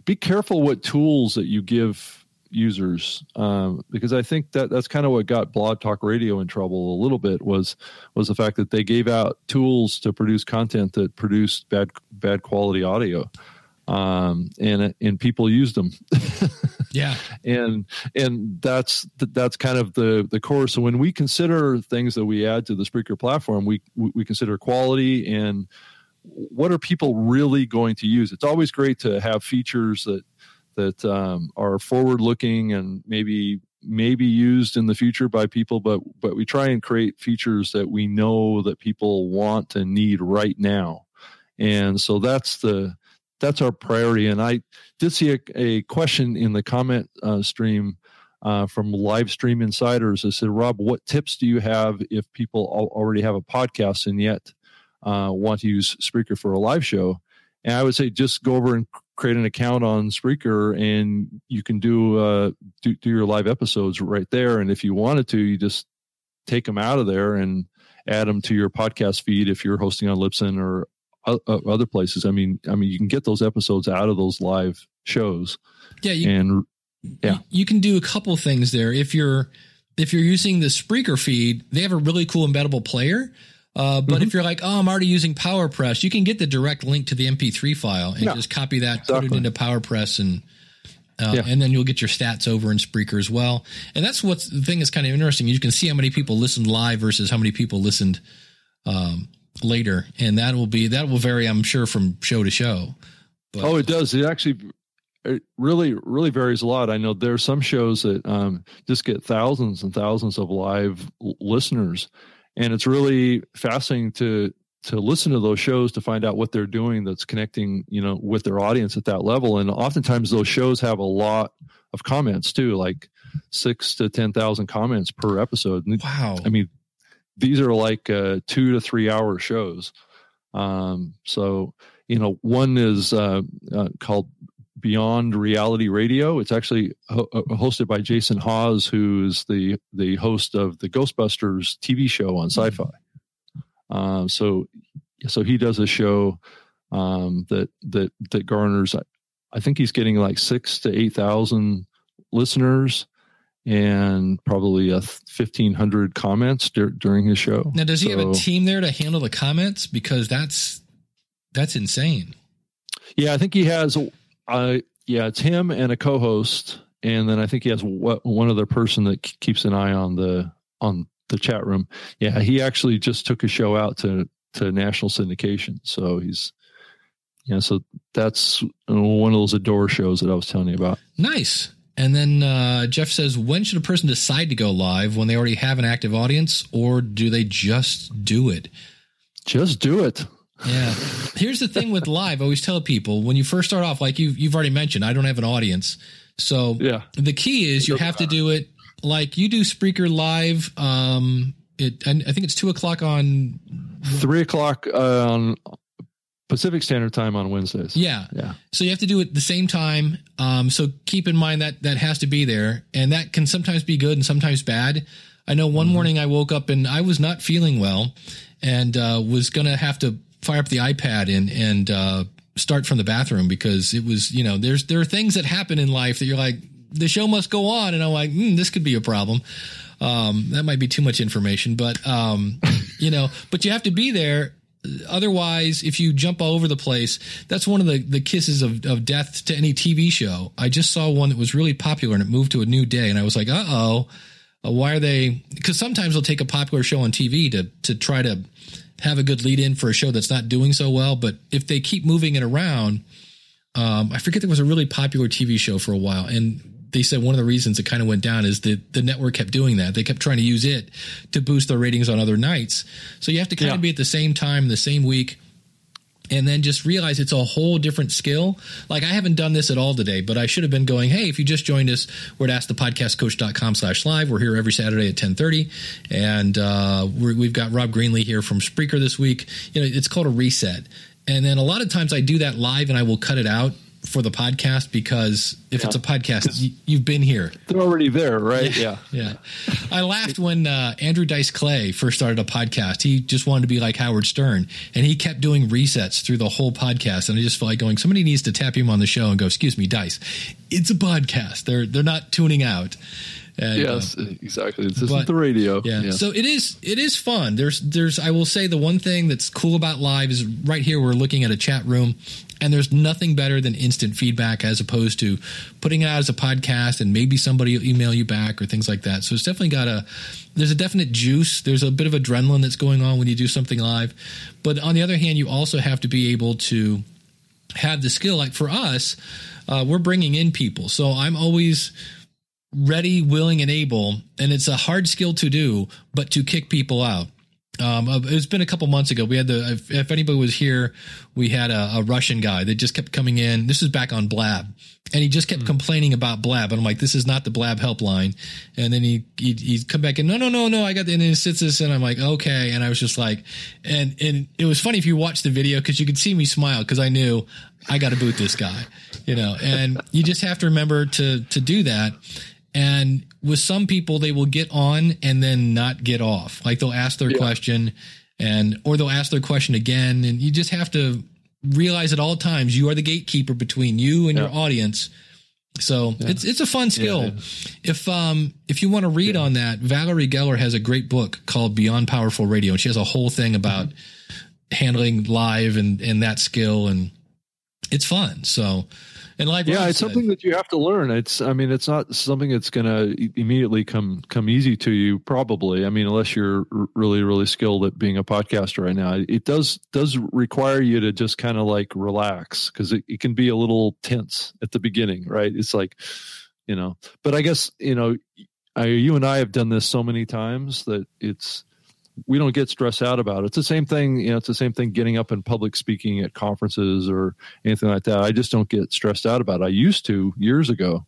be careful what tools that you give users um, because I think that that's kind of what got Blog Talk Radio in trouble a little bit was was the fact that they gave out tools to produce content that produced bad bad quality audio, um, and and people used them. Yeah, and and that's that's kind of the the core so when we consider things that we add to the Spreaker platform we we consider quality and what are people really going to use? It's always great to have features that that um, are forward looking and maybe maybe used in the future by people but but we try and create features that we know that people want and need right now. And so that's the that's our priority. And I did see a, a question in the comment uh, stream uh, from live stream insiders. I said, Rob, what tips do you have if people al- already have a podcast and yet uh, want to use Spreaker for a live show? And I would say just go over and create an account on Spreaker and you can do, uh, do, do your live episodes right there. And if you wanted to, you just take them out of there and add them to your podcast feed if you're hosting on Libsyn or other places. I mean, I mean, you can get those episodes out of those live shows, Yeah, you, and yeah. you can do a couple things there. If you're if you're using the Spreaker feed, they have a really cool embeddable player. Uh, but Mm-hmm. if you're like, oh, I'm already using PowerPress, you can get the direct link to the MP3 file and Yeah, just copy that, put it into PowerPress, and uh, Yeah. and then you'll get your stats over in Spreaker as well. And that's what's the thing is kind of interesting. You can see how many people listened live versus how many people listened um, later, and that will be that will vary, I'm sure, from show to show. But, Oh, it does. It actually it really really varies a lot. I know there are some shows that um, just get thousands and thousands of live l- listeners, and it's really fascinating to to listen to those shows to find out what they're doing that's connecting you know with their audience at that level. And oftentimes those shows have a lot of comments too, like six to ten thousand comments per episode. And wow, I mean, these are like uh, two to three hour shows. Um, so, you know, one is uh, uh, called Beyond Reality Radio. It's actually ho- uh, hosted by Jason Hawes, who's the the host of the Ghostbusters TV show on Sci-Fi. Um, so, so he does a show um, that that that garners. I, think he's getting like six to eight thousand listeners and probably a fifteen hundred comments dur- during his show. Now, does he have a team there to handle the comments? Because that's that's insane. Yeah, I think he has. Uh, yeah, it's him and a co-host, and then I think he has what, one other person that keeps an eye on the on the chat room. Yeah, he actually just took a show out to to national syndication, so he's yeah. So that's one of those adore shows that I was telling you about. Nice. And then uh, Jeff says, when should a person decide to go live when they already have an active audience, or do they just do it? Just do it. Yeah. Here's the thing with live. I always tell people when you first start off, like you you've already mentioned, I don't have an audience, so Yeah. the key is you have to do it like you do Spreaker live. Um, it and I think it's two o'clock on. Three o'clock uh, on Pacific Standard Time on Wednesdays. Yeah. Yeah. So you have to do it the same time. Um, so keep in mind that that has to be there, and that can sometimes be good and sometimes bad. I know one morning I woke up and I was not feeling well, and uh, was gonna have to fire up the iPad and and uh, start from the bathroom because it was you know there's there are things that happen in life that you're like the show must go on, and I'm like mm, this could be a problem. Um, that might be too much information, but um, you know, but you have to be there. Otherwise if you jump all over the place that's one of the, the kisses of, of death to any tv show. I just saw one that was really popular and it moved to a new day. And i was like uh-oh uh, why are they because sometimes they'll take a popular show on tv to to try to have a good lead in for a show that's not doing so well but if they keep moving it around um, i forget there was a really popular tv show for a while and they said one of the reasons it kind of went down is that the network kept doing that. They kept trying to use it to boost their ratings on other nights. So you have to kind Yeah. of be at the same time, the same week, and then just realize it's a whole different skill. Like I haven't done this at all today, but I should have been going, Hey, if you just joined us, we're at askthepodcastcoach.com slash live. We're here every Saturday at 1030. And, uh, we're, we've got Rob Greenlee here from Spreaker this week. You know, it's called a reset. And then a lot of times I do that live and I will cut it out for the podcast because if it's a podcast, you, you've been here. They're already there, right? Yeah. Yeah. I laughed when uh, Andrew Dice Clay first started a podcast. He just wanted to be like Howard Stern and he kept doing resets through the whole podcast. And I just felt like going, somebody needs to tap him on the show and go, excuse me, Dice, it's a podcast. They're, they're not tuning out. And, uh, Yes, exactly. This isn't the radio. yeah. Yes. So it is it is fun. There's there's I will say the one thing that's cool about live is right here we're looking at a chat room and there's nothing better than instant feedback as opposed to putting it out as a podcast and maybe somebody will email you back or things like that. So it's definitely got a there's a definite juice. There's a bit of adrenaline that's going on when you do something live. But on the other hand, you also have to be able to have the skill. Like for us, uh, we're bringing in people. So I'm always ready, willing, and able. And it's a hard skill to do, but to kick people out. Um, uh, it's been a couple months ago. We had the if, if anybody was here, we had a, a, Russian guy that just kept coming in. This is back on Blab, and he just kept mm. complaining about Blab. And I'm like, this is not the Blab helpline. And then he he he'd come back and no no no no I got the and then he sits this and I'm like okay. And I was just like, and and it was funny if you watch the video because you could see me smile because I knew I got to boot this guy, you know. And you just have to remember to to do that. And with some people, they will get on and then not get off. Like they'll ask their yeah. question and, or they'll ask their question again. And you just have to realize at all times you are the gatekeeper between you and yeah. your audience. So yeah. it's it's a fun skill. if um if you want to read on that, Valerie Geller has a great book called Beyond Powerful Radio, and she has a whole thing about mm-hmm. handling live and and that skill, and it's fun. So and like yeah, it's said, something that you have to learn. It's I mean, it's not something that's going to immediately come come easy to you. Probably, I mean, unless you're really really skilled at being a podcaster right now, it does does require you to just kind of like relax because it, it can be a little tense at the beginning, right? It's like you know, but I guess you know, I, you and I have done this so many times that it's we don't get stressed out about it. It's the same thing, you know, it's the same thing getting up in public speaking at conferences or anything like that. I just don't get stressed out about it. I used to years ago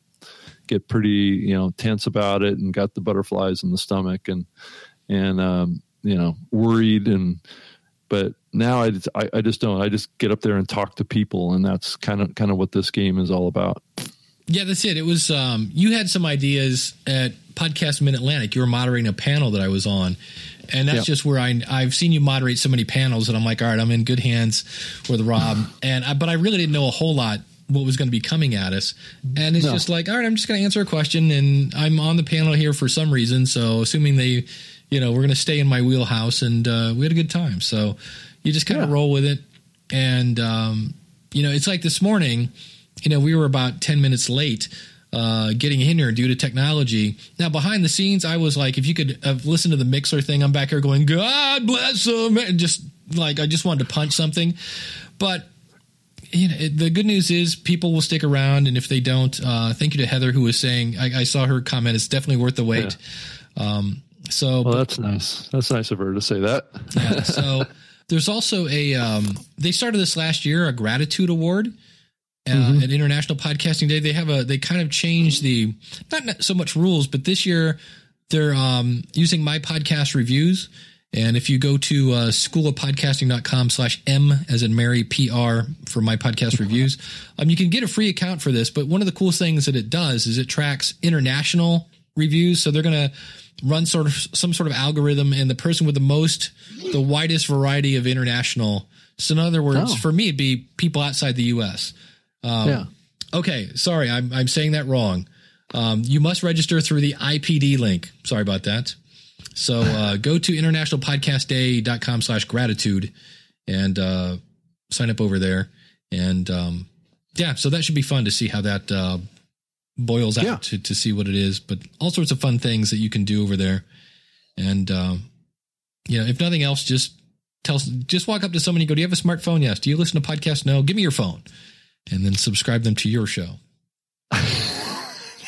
get pretty, you know, tense about it and got the butterflies in the stomach and, and, um, you know, worried and, but now I, I, I just don't, I just get up there and talk to people. And that's kind of, kind of what this game is all about. Yeah, that's it. It was, um, you had some ideas at podcast Mid Atlantic. You were moderating a panel that I was on and that's yep. just where I I've seen you moderate so many panels and I'm like, all right, I'm in good hands with Rob. and I, but I really didn't know a whole lot what was going to be coming at us. And it's no. just like, all right, I'm just going to answer a question and I'm on the panel here for some reason. So assuming they, you know, we're going to stay in my wheelhouse and uh, we had a good time. So you just kind of yeah. roll with it. And, um, you know, it's like this morning, you know, we were about 10 minutes late uh, getting in here due to technology. Now, behind the scenes, I was like, if you could have listened to the mixer thing, I'm back here going, God bless them. And just like, I just wanted to punch something. But, you know, it, the good news is people will stick around. And if they don't, uh, thank you to Heather, who was saying, I, I saw her comment, it's definitely worth the wait. Yeah. Um, so, well, that's nice. That's nice of her to say that. yeah. So, there's also a, um, they started this last year, a gratitude award uh, mm-hmm. at International Podcasting Day. They have a they kind of changed the not so much rules, but this year they're um, using my podcast reviews. And if you go to uh, schoolofpodcasting.com slash M as in Mary PR for my podcast reviews, um, you can get a free account for this. But one of the cool things that it does is it tracks international reviews. So they're going to run sort of some sort of algorithm and the person with the most, the widest variety of international. So in other words, oh. for me, it'd be people outside the U.S. Um, yeah. Okay, sorry, I'm I'm saying that wrong. Um, you must register through the IPD link. Sorry about that. So uh, go to internationalpodcastday.com slash gratitude and uh, sign up over there. And um, yeah, so that should be fun to see how that uh, boils out yeah. to, to see what it is. But all sorts of fun things that you can do over there. And um, you know, if nothing else, just tell, just walk up to somebody. And go, do you have a smartphone? Yes. Do you listen to podcasts? No. Give me your phone and then subscribe them to your show.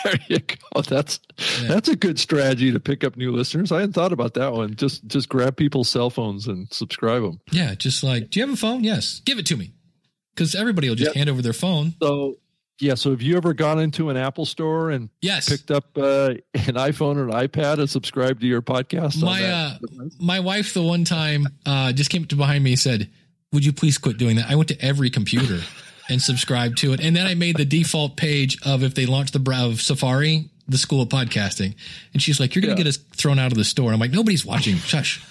there you go. That's yeah. that's a good strategy to pick up new listeners. I hadn't thought about that one. Just just grab people's cell phones and subscribe them. Yeah, just like, do you have a phone? Yes, give it to me, because everybody will just yep. hand over their phone. So yeah, so have you ever gone into an Apple store and yes. picked up uh, an iPhone or an iPad and subscribed to your podcast? My uh, my wife, the one time, uh, just came to behind me and said, "Would you please quit doing that?" I went to every computer and subscribe to it. And then I made the default page of if they launch the browser Safari, the School of Podcasting. And she's like, "You're going to yeah. get us thrown out of the store." I'm like, "Nobody's watching. Shush."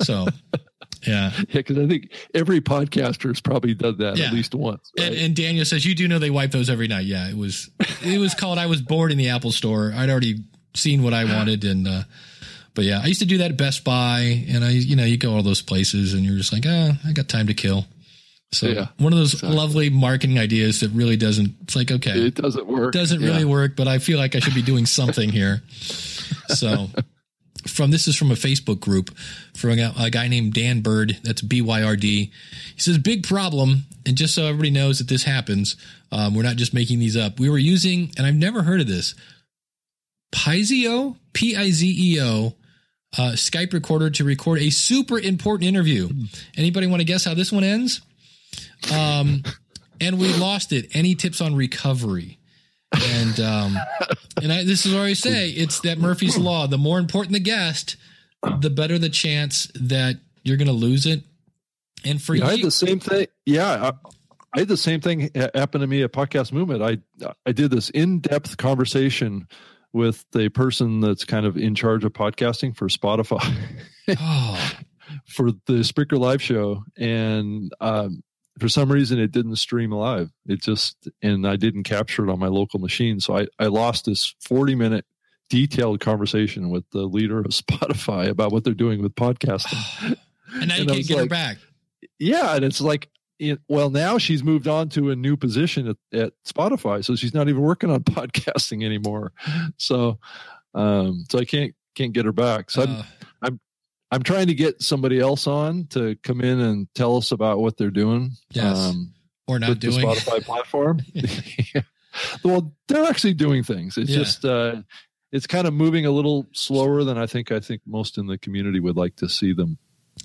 So, yeah, yeah, because I think every podcaster has probably done that yeah. at least once. Right? And, and, Daniel says you do know they wipe those every night. Yeah, it was it was called. I was bored in the Apple Store. I'd already seen what I wanted, and uh, but yeah, I used to do that at Best Buy, and I you know you go all those places, and you're just like, ah, I got time to kill. So yeah, one of those exactly. lovely marketing ideas that really doesn't. It's like okay, it doesn't work. Doesn't yeah. really work, but I feel like I should be doing something here. So, from this is from a Facebook group from a, a guy named Dan Byrd. That's B Y R D. He says big problem, and just so everybody knows that this happens, um, we're not just making these up. We were using, and I've never heard of this. Pizeo, P I Z E O, uh, Skype recorder to record a super important interview. Anybody want to guess how this one ends? Um, and we lost it. Any tips on recovery? And um, and I, this is where I say it's that Murphy's law. The more important the guest, the better the chance that you're going to lose it. And for Yeah, I had you, the same thing. Yeah, I, I had the same thing ha- happen to me at Podcast Movement. I I did this in depth conversation with a person that's kind of in charge of podcasting for Spotify oh, for the Spreaker Live show, and um, for some reason it didn't stream live. It just and I didn't capture it on my local machine, so I I lost this forty minute detailed conversation with the leader of Spotify about what they're doing with podcasting. and now you And can't get her back. yeah and it's like it, well now she's moved on to a new position at, at spotify so she's not even working on podcasting anymore so um so i can't can't get her back so I'm, Uh, I'm trying to get somebody else on to come in and tell us about what they're doing Yes. um or not doing. the spotify platform Yeah. well they're actually doing things it's Yeah. just uh it's kind of moving a little slower than i think i think most in the community would like to see them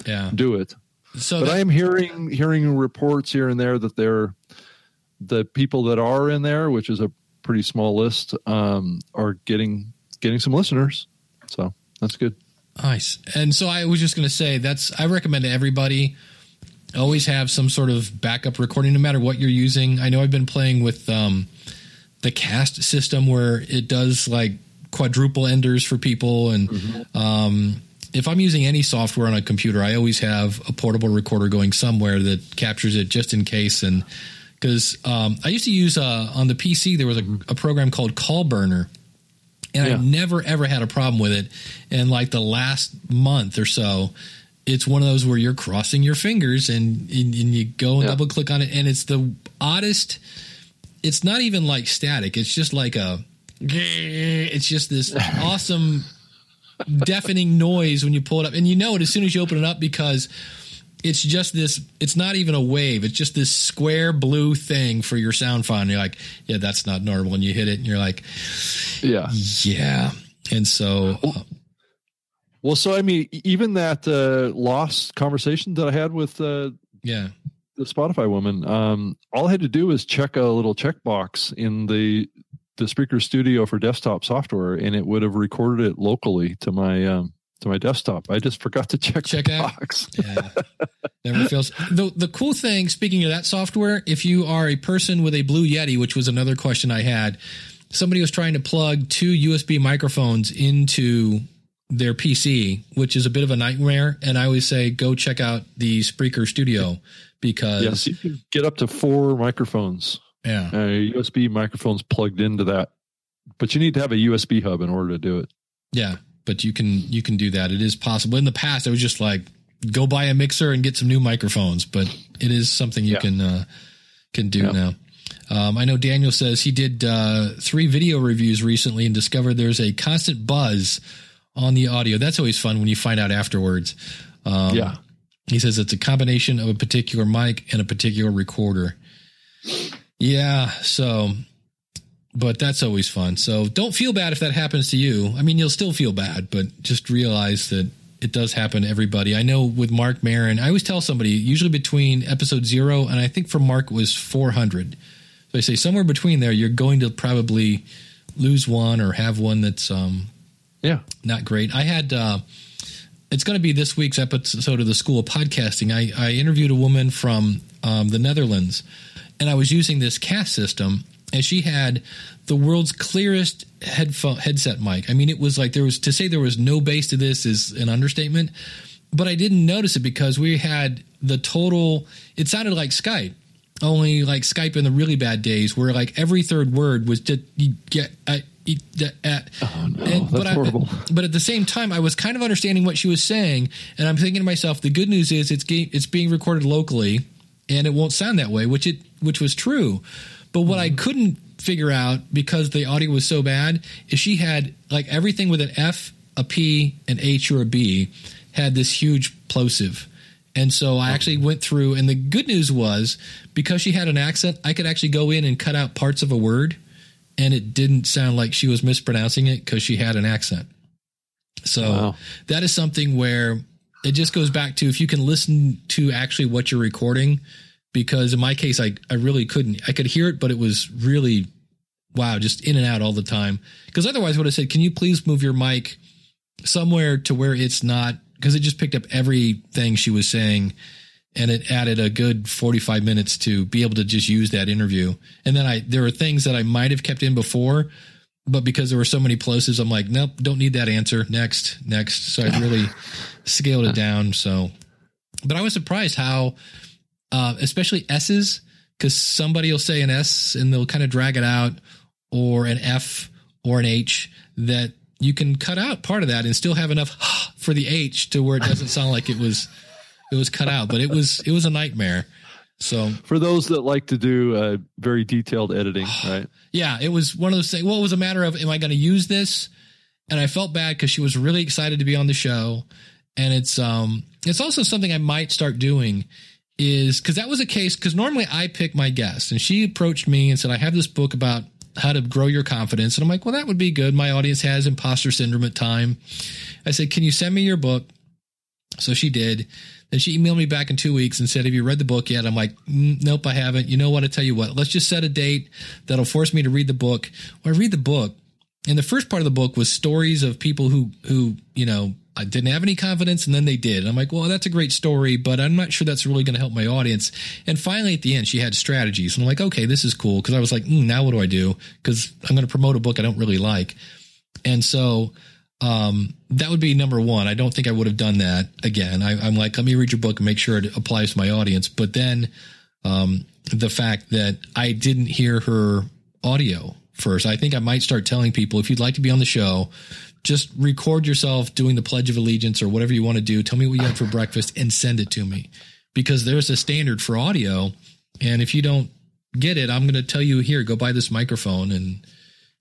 Yeah. do it So but that- I am hearing hearing reports here and there that they're the people that are in there, which is a pretty small list, um, are getting getting some listeners. So that's good. Nice. And so I was just going to say that's I recommend to everybody always have some sort of backup recording no matter what you're using. I know I've been playing with um the cast system where it does like quadruple enders for people and um if I'm using any software on a computer, I always have a portable recorder going somewhere that captures it just in case and because um, I used to use uh, on the PC there was a, a program called Call Burner, and Yeah. I never ever had a problem with it. And like the last month or so, it's one of those where you're crossing your fingers and and, and you go and Yeah. double click on it, and it's the oddest. It's not even like static. It's just like a. It's just this awesome deafening noise when you pull it up, and you know it as soon as you open it up because it's just this. It's not even a wave. It's just this square blue thing for your sound file. And you're like, yeah, that's not normal. And you hit it, and you're like, Yeah. yeah. And so, uh, Well, so I mean, even that uh, lost conversation that I had with uh, yeah, the Spotify woman, um, all I had to do was check a little checkbox in the the Spreaker Studio for desktop software, and it would have recorded it locally to my um, to my desktop. I just forgot to check, Check the that? box. yeah. Never fails. The the cool thing, speaking of that software, if you are a person with a Blue Yeti, which was another question I had, somebody was trying to plug two USB microphones into their PC, which is a bit of a nightmare. And I always say, go check out the Spreaker Studio because Yes, you can get up to four microphones, yeah, uh, USB microphones plugged into that, but you need to have a USB hub in order to do it. yeah. But you can you can do that. It is possible. In the past, I was just like, go buy a mixer and get some new microphones. But it is something you Yeah. can uh, can do Yeah. now. Um, I know Daniel says he did uh, three video reviews recently and discovered there's a constant buzz on the audio. That's always fun when you find out afterwards. Um, yeah, He says it's a combination of a particular mic and a particular recorder. Yeah, so but that's always fun. So don't feel bad if that happens to you. I mean, you'll still feel bad, but just realize that it does happen to everybody. I know with Marc Maron, I always tell somebody usually between episode zero and I think for Marc it was 400. So I say somewhere between there, you're going to probably lose one or have one that's um, yeah. not great. I had uh, it's going to be this week's episode of the School of Podcasting. I, I interviewed a woman from um, the Netherlands, and I was using this cast system, and she had the world's clearest headphone headset mic. I mean, it was like there was to say there was no bass to this is an understatement, but I didn't notice it because we had the total. It sounded like Skype. Only like Skype in the really bad days, where like every third word was just you get uh, eat, uh, at. Oh no, And- that's but I- horrible. but at the same time, I was kind of understanding what she was saying, and I'm thinking to myself, the good news is it's ge- it's being recorded locally, and it won't sound that way, which it which was true. But what I mm-hmm. couldn't figure out because the audio was so bad is she had like everything with an F, a P, an H, or a B had this huge plosive. And so I actually mm-hmm. went through, and the good news was because she had an accent, I could actually go in and cut out parts of a word, and it didn't sound like she was mispronouncing it because she had an accent. So Wow. that is something where it just goes back to if you can listen to actually what you're recording, because in my case, I, I really couldn't. I could hear it, but it was really, wow, just in and out all the time. Because otherwise, I would have said, can you please move your mic somewhere to where it's not, because it just picked up everything she was saying and it added a good 45 minutes to be able to just use that interview. And then I, there were things that I might have kept in before, but because there were so many plosives, I'm like, nope, don't need that answer. Next, next. So I really scaled it down. So, but I was surprised how, uh, especially S's, because somebody will say an S and they'll kind of drag it out, or an F or an H that you can cut out part of that and still have enough for the H to where it doesn't sound like it was it was cut out. But it was it was a nightmare. So For those that like to do uh, very detailed editing, right? yeah, it was one of those things. Well, it was a matter of, am I going to use this? And I felt bad because she was really excited to be on the show. And it's, um, it's also something I might start doing is because that was a case. Because normally I pick my guest and she approached me and said, I have this book about how to grow your confidence. And I'm like, well, that would be good. My audience has imposter syndrome at time. I said, can you send me your book? So she did. Then she emailed me back in two weeks and said, Have you read the book yet? I'm like, "Mm, Nope, I haven't. You know what? I tell you what, let's just set a date that'll force me to read the book. Well, I read the book. And the first part of the book was stories of people who, who, you know, I didn't have any confidence and then they did. And I'm like, well, that's a great story, but I'm not sure that's really going to help my audience. And finally at the end, she had strategies. And I'm like, okay, this is cool. Cause I was like, mm, now what do I do? Cause I'm going to promote a book I don't really like. And so, um, that would be number one. I don't think I would have done that again. I, I'm like, let me read your book and make sure it applies to my audience. But then, um, the fact that I didn't hear her audio first, I think I might start telling people if you'd like to be on the show, just record yourself doing the Pledge of Allegiance or whatever you want to do. Tell me what you had for breakfast and send it to me because there's a standard for audio. And if you don't get it, I'm going to tell you here, go buy this microphone and,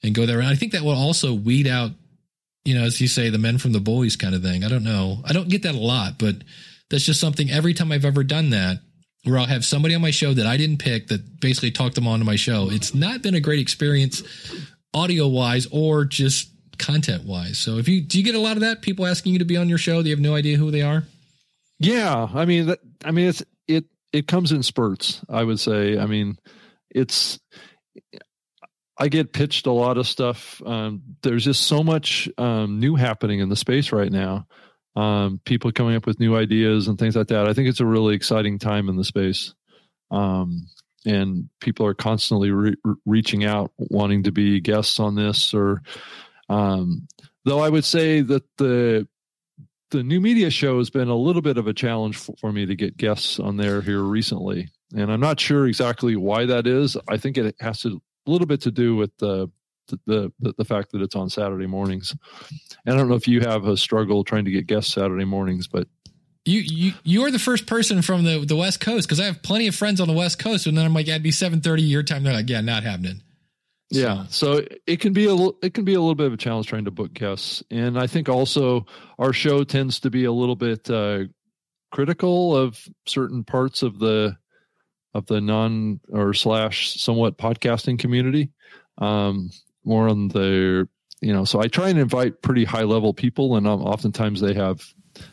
and go there. And I think that will also weed out, you know, as you say, the men from the boys kind of thing. I don't know. I don't get that a lot, but that's just something every time I've ever done that where I'll have somebody on my show that I didn't pick that basically talked them onto my show. It's not been a great experience audio wise or just content wise. So if you, do you get a lot of that? People asking you to be on your show. do you have no idea who they are. Yeah, I mean, that, I mean, it's it it comes in spurts. I would say. I mean, it's. I get pitched a lot of stuff. Um, there's just so much um, new happening in the space right now. Um, people coming up with new ideas and things like that. I think it's a really exciting time in the space, um, and people are constantly re- re- reaching out, wanting to be guests on this. Or, um, though I would say that the the new media show has been a little bit of a challenge for, for me to get guests on there here recently, and I'm not sure exactly why that is. I think it has to, a little bit to do with the the, the the fact that it's on Saturday mornings. And I don't know if you have a struggle trying to get guests Saturday mornings, but You you you're the first person from the the West Coast because I have plenty of friends on the West Coast, and then I'm like, that'd be seven thirty your time. They're like, yeah, not happening. yeah, so it can be a it can be a little bit of a challenge trying to book guests, and I think also our show tends to be a little bit uh, critical of certain parts of the of the non or slash somewhat podcasting community. Um, more on the you know, so I try and invite pretty high level people, and um, oftentimes they have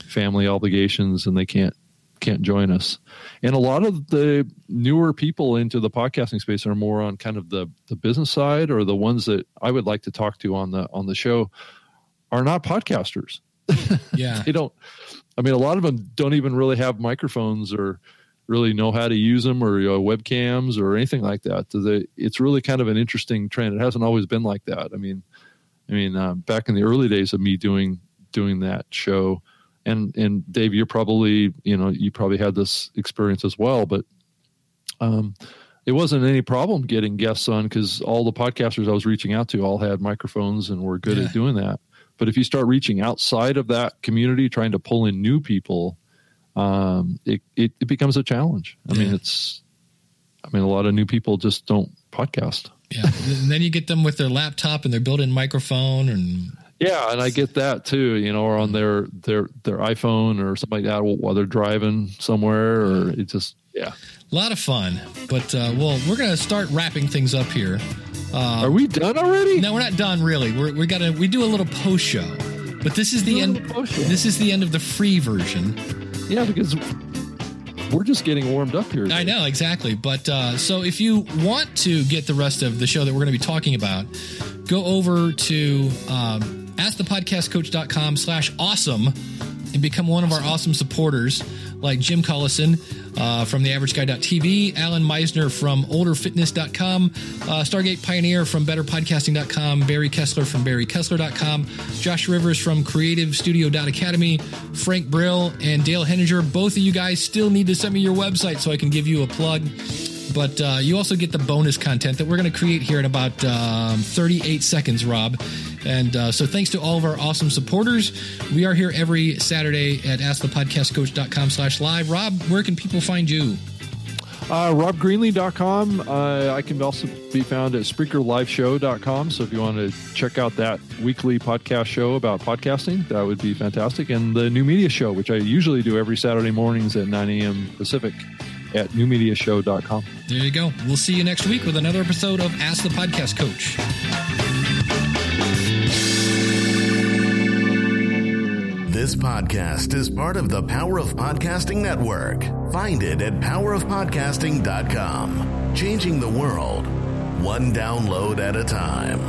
family obligations and they can't can't join us. And a lot of the newer people into the podcasting space are more on kind of the the business side, or the ones that I would like to talk to on the on the show are not podcasters. Yeah, They don't. I mean, a lot of them don't even really have microphones or really know how to use them or you know, webcams or anything like that. So they, it's really kind of an interesting trend. It hasn't always been like that. I mean, I mean, uh, back in the early days of me doing doing that show, and and Dave, you're probably you know you probably had this experience as well, but um, it wasn't any problem getting guests on because all the podcasters I was reaching out to all had microphones and were good Yeah. at doing that. But if you start reaching outside of that community, trying to pull in new people, um, it, it it becomes a challenge. I mean, Yeah. it's I mean, a lot of new people just don't podcast. yeah. and then you get them with their laptop and their built-in microphone, and Yeah, and I get that too. You know, or on their their their iPhone or something like that while they're driving somewhere, or it just yeah. a lot of fun. But uh, well, we're gonna start wrapping things up here. Uh, Are we done already? No, we're not done really. We're we gotta we do a little post show. But this is the end. This is the end of the free version. Yeah, because we're just getting warmed up here. I know exactly. But uh, so if you want to get the rest of the show that we're going to be talking about, go over to um, askthepodcastcoach.com slash awesome and become one of our awesome supporters like Jim Collison uh, from the averageguy.tv, Alan Meisner from olderfitness.com, uh, Stargate Pioneer from betterpodcasting.com, Barry Kessler from barrykessler.com, Josh Rivers from creativestudio.academy, Frank Brill and Dale Henninger. Both of you guys still need to send me your website so I can give you a plug. But uh, you also get the bonus content that we're going to create here in about um, 38 seconds, Rob. And uh, so thanks to all of our awesome supporters. We are here every Saturday at askthepodcastcoach.com slash live. Rob, where can people find you? Uh, RobGreenlee.com. Uh, I can also be found at SpreakerLiveShow.com. So if you want to check out that weekly podcast show about podcasting, that would be fantastic. And the New Media Show, which I usually do every Saturday mornings at 9 a.m. Pacific at newmediashow.com. There you go. We'll see you next week with another episode of Ask the Podcast Coach. This podcast is part of the Power of Podcasting Network. Find it at powerofpodcasting.com. Changing the world, one download at a time.